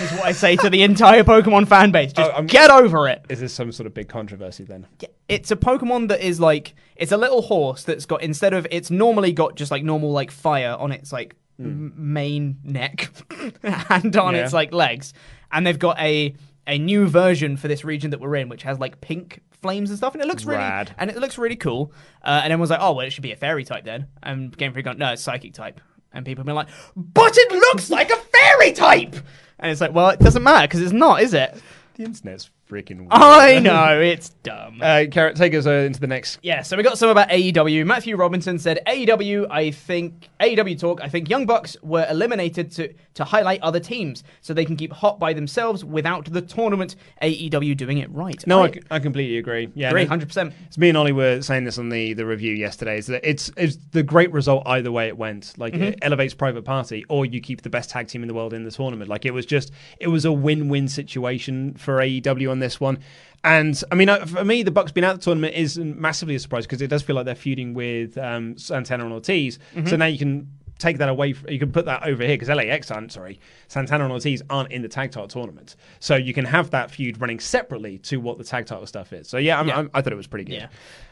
Is what I say to the entire Pokemon fan base. Just Oh, I'm- get over it. Is this some sort of big controversy then? It's a Pokemon that is like it's a little horse that's got instead of it's normally got just like normal like fire on its like m- main neck [LAUGHS] and on Hmm. Yeah. its like legs, and they've got a a new version for this region that we're in, which has like pink flames and stuff, and it looks really Rad. and it looks really cool. Uh, and everyone's like, oh well, it should be a fairy type then. And Game Freak gone, no, it's psychic type. And people have been like, but it looks like a fairy type. And it's like, well, it doesn't matter because it's not, is it? The internet's freaking weird. I know [LAUGHS] it's dumb. Uh, Carrot, take us uh, into the next. Yeah, so we got some about AEW. Matthew Robinson said AEW, I think AEW talk, I think Young Bucks were eliminated to to highlight other teams so they can keep hot by themselves without the tournament AEW doing it right. No, I completely agree. Yeah, agree, 100%. It's me and Ollie were saying this on the, the review yesterday. Is that it's it's the great result either way it went. Like Mm-hmm. it elevates Private Party, or you keep the best tag team in the world in the tournament. Like it was just it was a win win situation for AEW on this one. And I mean, uh, for me, the Bucks being out of the tournament isn't massively a surprise because it does feel like they're feuding with um, Santana and Ortiz. Mm-hmm. So now you can take that away. f- You can put that over here because LAX aren't sorry, Santana and Ortiz aren't in the tag title tournament. So you can have that feud running separately to what the tag title stuff is. So yeah, I'm, Yeah. I'm, I thought it was pretty good. Yeah.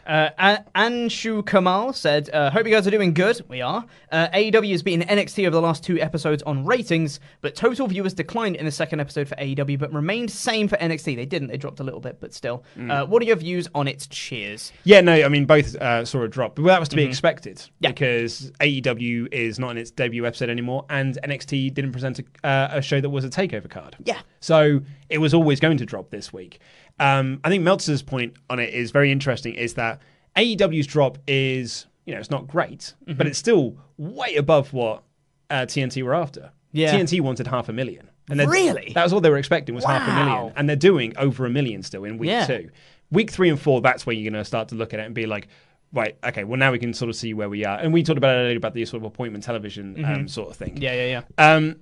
Uh, An- Anshu Kamal said, uh, Hope you guys are doing good. We are. Uh, AEW has beaten NXT over the last two episodes on ratings, but total viewers declined in the second episode for AEW, but remained same for NXT. They didn't. They dropped a little bit, but still. Mm. Uh, what are your views on its cheers? Yeah, no, I mean both uh, saw a drop, but that was to be Mhm. expected Yeah. because AEW is not in its debut episode anymore, and NXT didn't present a, uh, a show that was a takeover card. Yeah. So it was always going to drop this week. Um, I think Meltzer's point on it is very interesting. Is that AEW's drop is you know it's not great, Mm-hmm. but it's still way above what uh, TNT were after. Yeah. TNT wanted half a million. And Really? That was all they were expecting was half a million, and they're doing over a million still in week Yeah. two. Week three and four, that's where you're going to start to look at it and be like, right, okay, well now we can sort of see where we are. And we talked about it earlier about the sort of appointment television um, sort of thing. Mm-hmm. Yeah, yeah, yeah. Um,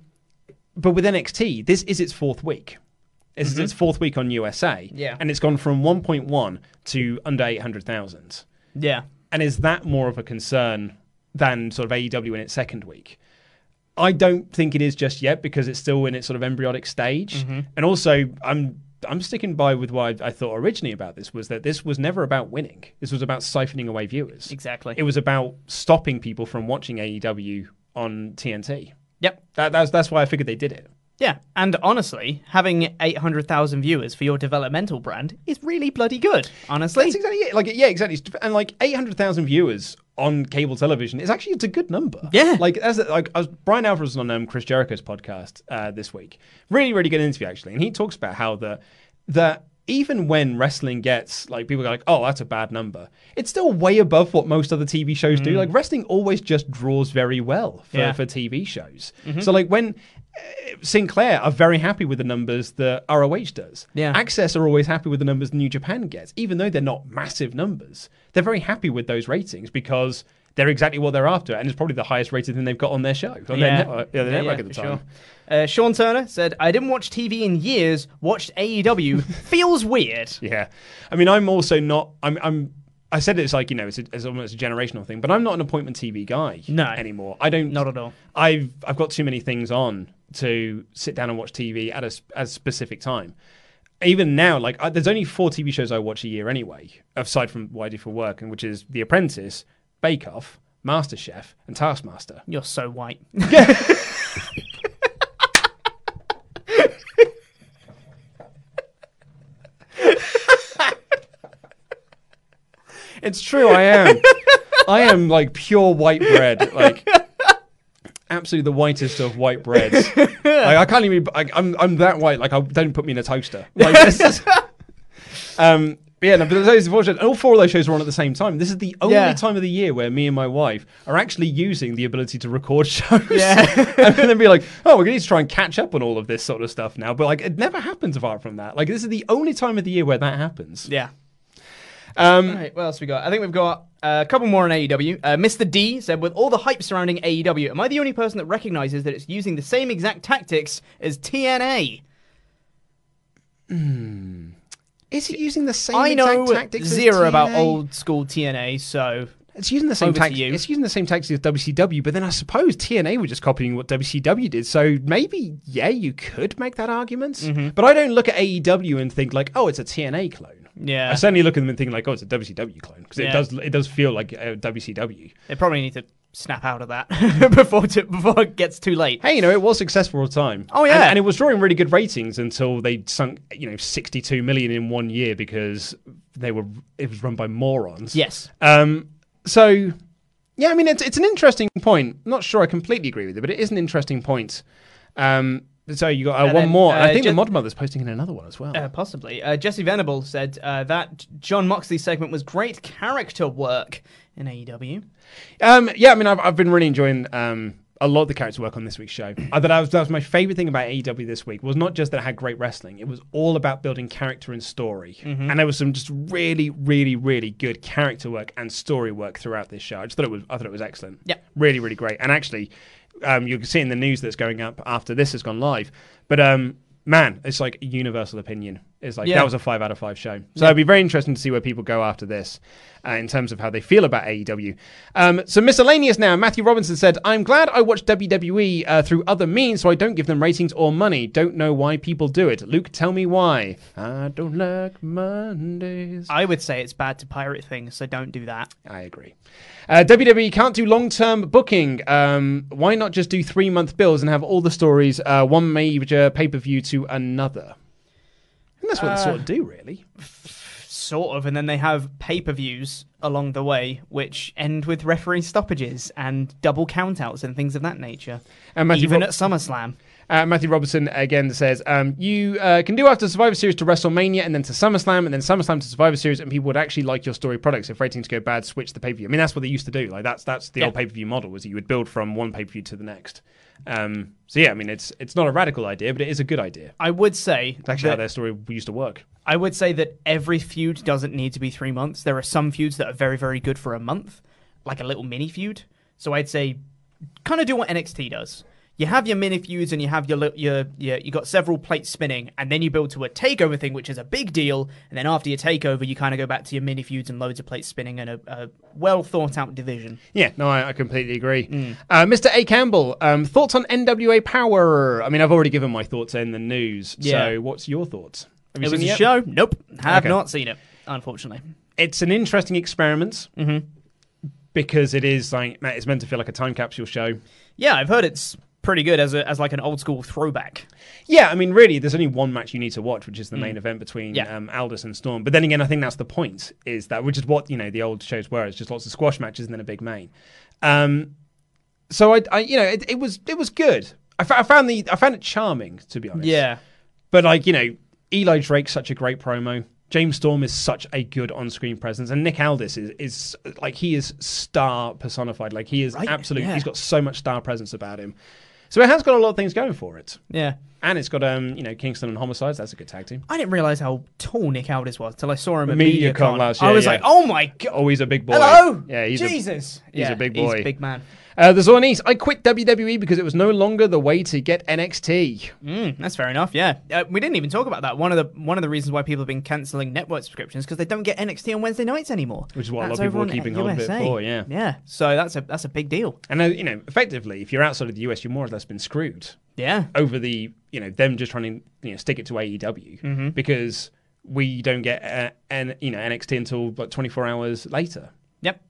but with NXT, this is its fourth week. This is its fourth week on USA. Mm-hmm. Yeah. And it's gone from 1.1 to under 800,000. Yeah. And is that more of a concern than sort of AEW in its second week? I don't think it is just yet because it's still in its sort of embryonic stage. Mm-hmm. And also, I'm I'm sticking by with what I, I thought originally about this was that this was never about winning. This was about siphoning away viewers. Exactly. It was about stopping people from watching AEW on TNT. Yep. That, that's that's why I figured they did it. Yeah, and honestly, having 800,000 viewers for your developmental brand is really bloody good, honestly. That's exactly it. Like yeah, exactly. And like eight hundred thousand viewers on cable television is actually it's a good number. Yeah. Like as like I was, Bryan Alvarez was on um, Chris Jericho's podcast uh, this week. Really, really good interview actually, and he talks about how the that even when wrestling gets like people go like, oh, that's a bad number, it's still way above what most other TV shows do. Like wrestling always just draws very well for, Mm. Yeah. for TV shows. So like when uh, Sinclair are very happy with the numbers that ROH does. Yeah. Access are always happy with the numbers New Japan gets, even though they're not massive numbers. They're very happy with those ratings because they're exactly what they're after, and it's probably the highest rated thing they've got on their show, on their network, yeah, their network at the time. sure. Uh, Sean Turner said, I didn't watch TV in years, watched AEW, [LAUGHS] feels weird. Yeah, I mean, I'm also not. I'm. I'm I said it's like you know, it's, a, it's almost a generational thing, but I'm not an appointment TV guy No. anymore. I don't. Not at all. I've I've got too many things on to sit down and watch TV at a, at a specific time. Even now, like I, there's only four TV shows I watch a year anyway, aside from what I do for work, and which is The Apprentice, Bake Off, MasterChef, and Taskmaster. You're so white. [LAUGHS] It's true, I am. I am like pure white bread, like absolutely the whitest of white breads. Like, I can't even. I, I'm I'm that white. Like, I don't put me in a toaster. Like, this is, um. but Yeah, no, but those unfortunate. and All four of those shows are on at the same time. This is the only Yeah. time of the year where me and my wife are actually using the ability to record [LAUGHS] shows. Yeah. [LAUGHS] and then be like, oh, we're going to need to try and catch up on all of this sort of stuff now. But like, it never happens apart from that. Like, this is the only time of the year where that happens. yeah. Um, All right, what else we got? I think we've got uh, a couple more on AEW. Uh, Mr. D said, with all the hype surrounding AEW, am I the only person that recognizes that it's using the same exact tactics as TNA? Is it using the same I know tactics zero about old school TNA, so It's using the same tactics. It's using the same tactics as WCW, but then I suppose TNA were just copying what WCW did. So maybe, yeah, you could make that argument. Mm-hmm. But I don't look at AEW and think like, oh, it's a TNA clone. yeah. I certainly look at them and think like, oh, it's a WCW clone because Yeah. it does it does feel like a WCW. They probably need to snap out of that [LAUGHS] before to, before it gets too late. Hey, you know, it was successful at the time. Oh, yeah. and, and it was drawing really good ratings until they sunk, you know, sixty-two million in one year because they were it was run by morons. Yes. Um, so, yeah, I mean, it's it's an interesting point. not sure I completely agree with it, but it is an interesting point. Um, so you got uh, one then, more. I uh, think the Mod Mother's posting in another one as well. Uh, possibly. Uh, Jesse Venable said uh, that John Moxley's segment was great character work in AEW. Um, yeah, I mean, I've, I've been really enjoying um, a lot of the character work on this week's show. I thought that was, that was my favorite thing about AEW this week. Was not just that it had great wrestling; it was all about building character and story. And there was some just really, really, really good character work and story work throughout this show. I just thought it was, I thought it was excellent. Yeah. really, really great. And actually, um, you can see in the news that's going up after this has gone live. But um, man, it's like universal opinion. It's like Yeah. that was a five out of five show. So it'd be very interesting to see where people go after this uh, in terms of how they feel about AEW. Um, so miscellaneous now. Matthew Robinson said, "I'm glad I watched WWE uh, through other means, so I don't give them ratings or money. Don't know why people do it. Luke, tell me why. I don't like Mondays. I would say it's bad to pirate things, so don't do that. I agree. Uh, WWE can't do long term booking. Um, why not just do three month bills and have all the stories, uh, one major pay per view to another? Think that's what they sort of do, really. Sort of, and then they have pay per views along the way, which end with referee stoppages and double countouts and things of that nature. And Matthew Even Rob- at SummerSlam. Uh, Matthew Robertson again says, um, you uh, can do after Survivor Series to WrestleMania and then to SummerSlam and then SummerSlam to Survivor Series, and people would actually like your story products. If ratings go bad, switch the pay per view. I mean, that's what they used to do. Like that's that's the Yeah. old pay per view model was you would build from one pay per view to the next. Um, so yeah, I mean, it's it's not a radical idea, but it is a good idea. I would say It's actually how their story used to work. I would say that every feud doesn't need to be three months. There are some feuds that are very, very good for a month, like a little mini feud. So I'd say, kind of do what NXT does. You have your mini feuds and you have your your your you got several plates spinning, and then you build to a takeover thing, which is a big deal. And then after your takeover, you kind of go back to your mini feuds and loads of plates spinning and a, a well thought out division. Yeah, no, I, I completely agree. Uh, Mr. A. Campbell, um, thoughts on NWA Power? I mean, I've already given my thoughts in the news. Yeah. So, what's your thoughts? Have you It was seen a yet? show. Nope, have Okay. not seen it. Unfortunately, It's an interesting experiment Mm-hmm. because it is like it's meant to feel like a time capsule show. yeah, I've heard it's pretty good as a, as like an old school throwback. Yeah, I mean, really, there's only one match you need to watch, which is the main event between Mm. Yeah. um, Aldis and Storm. But then again, I think that's the point, is that which is what you know the old shows were. It's just lots of squash matches and then a big main. Um, so I, I you know, it, it was it was good. I, found the I found it charming to be honest. Yeah, But like you know, Eli Drake's such a great promo. James Storm is such a good on-screen presence, and Nick Aldis is, is like he is star personified. Like he is Right, absolutely. yeah. He's got so much star presence about him. So it has got a lot of things going for it, yeah. and it's got um you know Kingston and Homicides. That's a good tag team. I didn't realize how tall Nick Aldis was till I saw him at MediaCon MediaCon last year. I was yeah. like, oh my god. Oh, he's a big boy. Hello. Yeah, he's a- Jesus. he's a Yeah, big He's boy. a big man. Uh, the Zornies, I quit WWE because it was no longer the way to get NXT. Mm, that's fair enough. Yeah, uh, we didn't even talk about that. One of the one of the reasons why people have been canceling network subscriptions because they don't get NXT on Wednesday nights anymore. Which is what a lot of people over were keeping hold of it for, yeah. yeah. So that's a that's a big deal. And uh, you know, effectively, if you're outside of the US, you're more or less been screwed. Yeah, over the you know them just trying to you know stick it to AEW Mm-hmm. because we don't get uh, N, you know NXT until like 24 hours later. yep.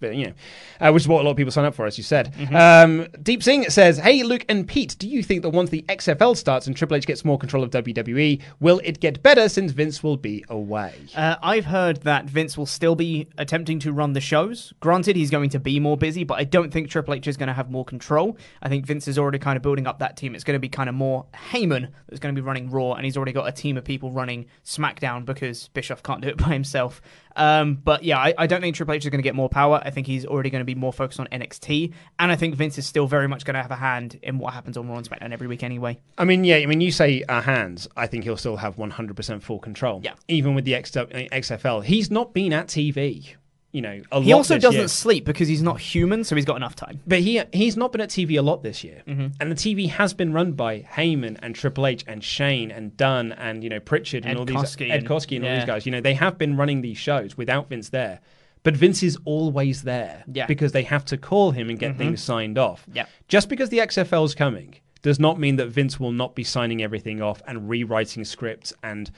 You know, uh, which is what a lot of people sign up for, as you said. Mm-hmm. Um, Deep Sing says, "Hey, Luke and Pete, do you think that once the XFL starts and Triple H gets more control of WWE, will it get better since Vince will be away?" Uh, I've heard that Vince will still be attempting to run the shows. Granted, he's going to be more busy, but I don't think Triple H is going to have more control. I think Vince is already kind of building up that team. It's going to be kind of more Heyman that's going to be running Raw, and he's already got a team of people running SmackDown because Bischoff can't do it [LAUGHS] by himself. Um, but yeah, I, I don't think Triple H is going to get more power. I think he's already going to be more focused on NXT, and I think Vince is still very much going to have a hand in what happens on Raw and SmackDown every week anyway. I mean, yeah, I mean, you say uh, hands. I think he'll still have 100% full control. Yeah. Even with the X- XFL, he's not been at TV. You know, a He lot also this doesn't year. sleep because he's not human, so he's got enough time. But he he's not been at TV a lot this year, Mm-hmm. and the TV has been run by Heyman and Triple H and Shane and Dunn and you know Pritchard and Ed all these Koskey Ed and- and all yeah. these guys. You know they have been running these shows without Vince there, but Vince is always there Yeah. Mm-hmm. because they have to call him and get things signed off. Yeah. Just because the XFL is coming does not mean that Vince will not be signing everything off and rewriting scripts and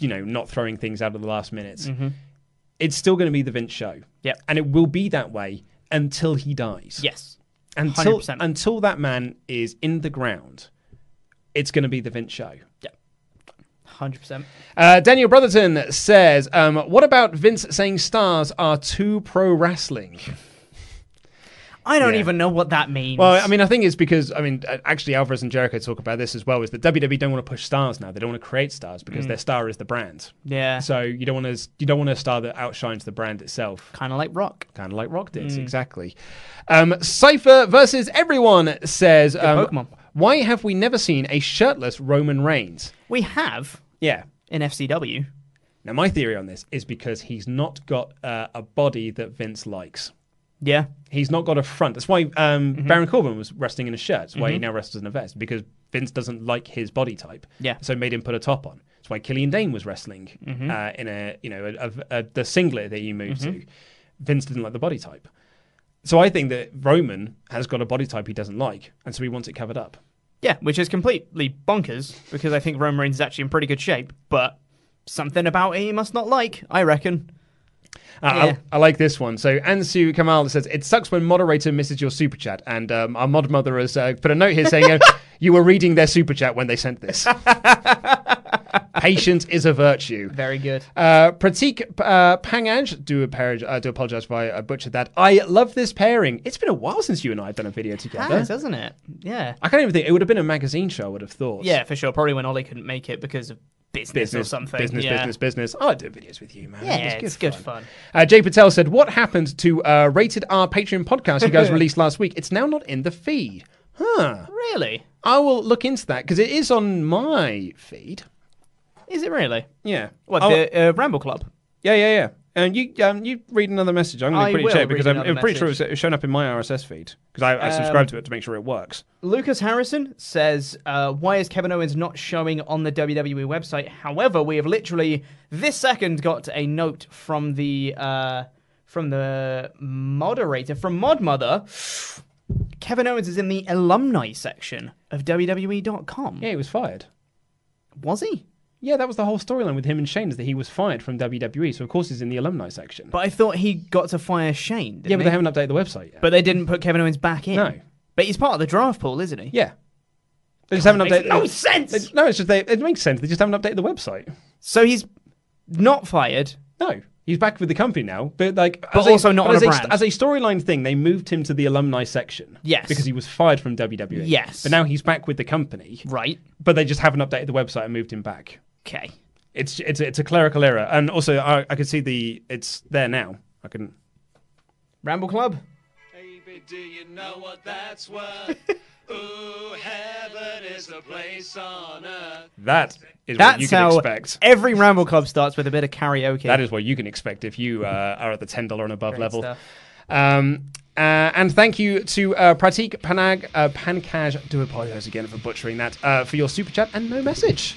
you know not throwing things out at the last minute. It's still going to be the Vince show. Mm-hmm. And it will be that way until he dies Yes. until 100%. until that man is in the ground, it's going to be the Vince show. Yeah. Hundred percent. Uh, Daniel Brotherton says, um, "What about Vince saying stars are too pro wrestling?" I don't Yeah. even know what that means. Well, I mean, I think it's because I mean, actually, Alvarez and Jericho talk about this as well. Is that WWE don't want to push stars now? They don't want to create stars because their star is the brand. yeah, So you don't want to you don't want a star that outshines the brand itself. kind of like Rock. Kind of like Rock did, Mm. exactly. Um, Cypher versus everyone says, um, Pokemon. "Why have we never seen a shirtless Roman Reigns?" We have Yeah. in FCW. Now, my theory on this is because he's not got uh, a body that Vince likes. Yeah, He's not got a front. That's why um, Mm-hmm. Baron Corbin was wrestling in a shirt. That's why he now wrestles in a vest because Vince doesn't like his body type. Yeah. So made him put a top on. That's why Killian Dain was wrestling Mm-hmm. uh, in a you know a, a, a, the singlet that he moved to. Vince didn't like the body type. So I think that Roman has got a body type he doesn't like, and so he wants it covered up. yeah, which is completely bonkers because I think Roman Reigns is actually in pretty good shape, but something about it he must not like. I reckon. Uh, Yeah. I, I like this one. So Ansu Kamal says it sucks when moderator misses your super chat, and um, our mod mother has uh, put a note here saying uh, [LAUGHS] you were reading their super chat when they sent this. [LAUGHS] Patience is a virtue. Very good. Uh, Pratik uh, Pangaj, do, uh, do apologize if I uh, butchered that. I love this pairing. It's been a while since you and I have done a video together. Has, hasn't it? Yeah. I can't even think. It would have been a magazine show, I would have thought. Yeah, for sure. Probably when Ollie couldn't make it because of business, Business, or something. business, yeah. business, business. Oh, I do videos with you, man. Yeah, It's it's good fun. Uh, Jay Patel said, "What happened to uh, Rated R Patreon podcast you guys [LAUGHS] released last week? It's now not in the feed." Huh. Really? I will look into that because it is on my feed. Is it really? Yeah. What Oh, the uh, Ramble Club? yeah, yeah, yeah. And you, um, you read another message. I'm going I to quickly will check because I'm, another I'm pretty sure message. Um, it's shown up in my RSS feed because I, I subscribe to it to make sure it works. Lucas Harrison says, uh, "Why is Kevin Owens not showing on the WWE website?" However, we have literally this second got a note from the uh, from the moderator from Mod Mother. Kevin Owens is in the alumni section of WWE.com. Yeah, he was fired. Was he? Yeah, that was the whole storyline with him and Shane is that he was fired from WWE. So of course he's in the alumni section. But I thought he got to fire Shane. Didn't yeah, but they haven't updated the website yet. But they didn't put Kevin Owens back in. No. But he's part of the draft pool, isn't he? yeah, they just haven't makes updated. no sense! They- no, it's just they, it makes sense. They just haven't updated the website. So he's not fired. No, he's back with the company now, but like, But as a- also not but on as a as a storyline thing. They moved him to the alumni section. Yes. because he was fired from WWE. Yes. but now he's back with the company. Right. But they just haven't updated the website and moved him back. Okay. It's it's it's a clerical error, and also I, I can see the it's there now. I can. Ramble Club. Baby, do you know what that's worth? [LAUGHS] Ooh, heaven is a place on earth. That is what you can how expect. every Ramble Club starts with a bit of karaoke. That is what you can expect if you uh, are at the ten dollar and above Great level. stuff. Um, uh, and thank you to uh, Pratik Panag uh, Pankaj. Do apologize again for butchering that uh, for your super chat and no message.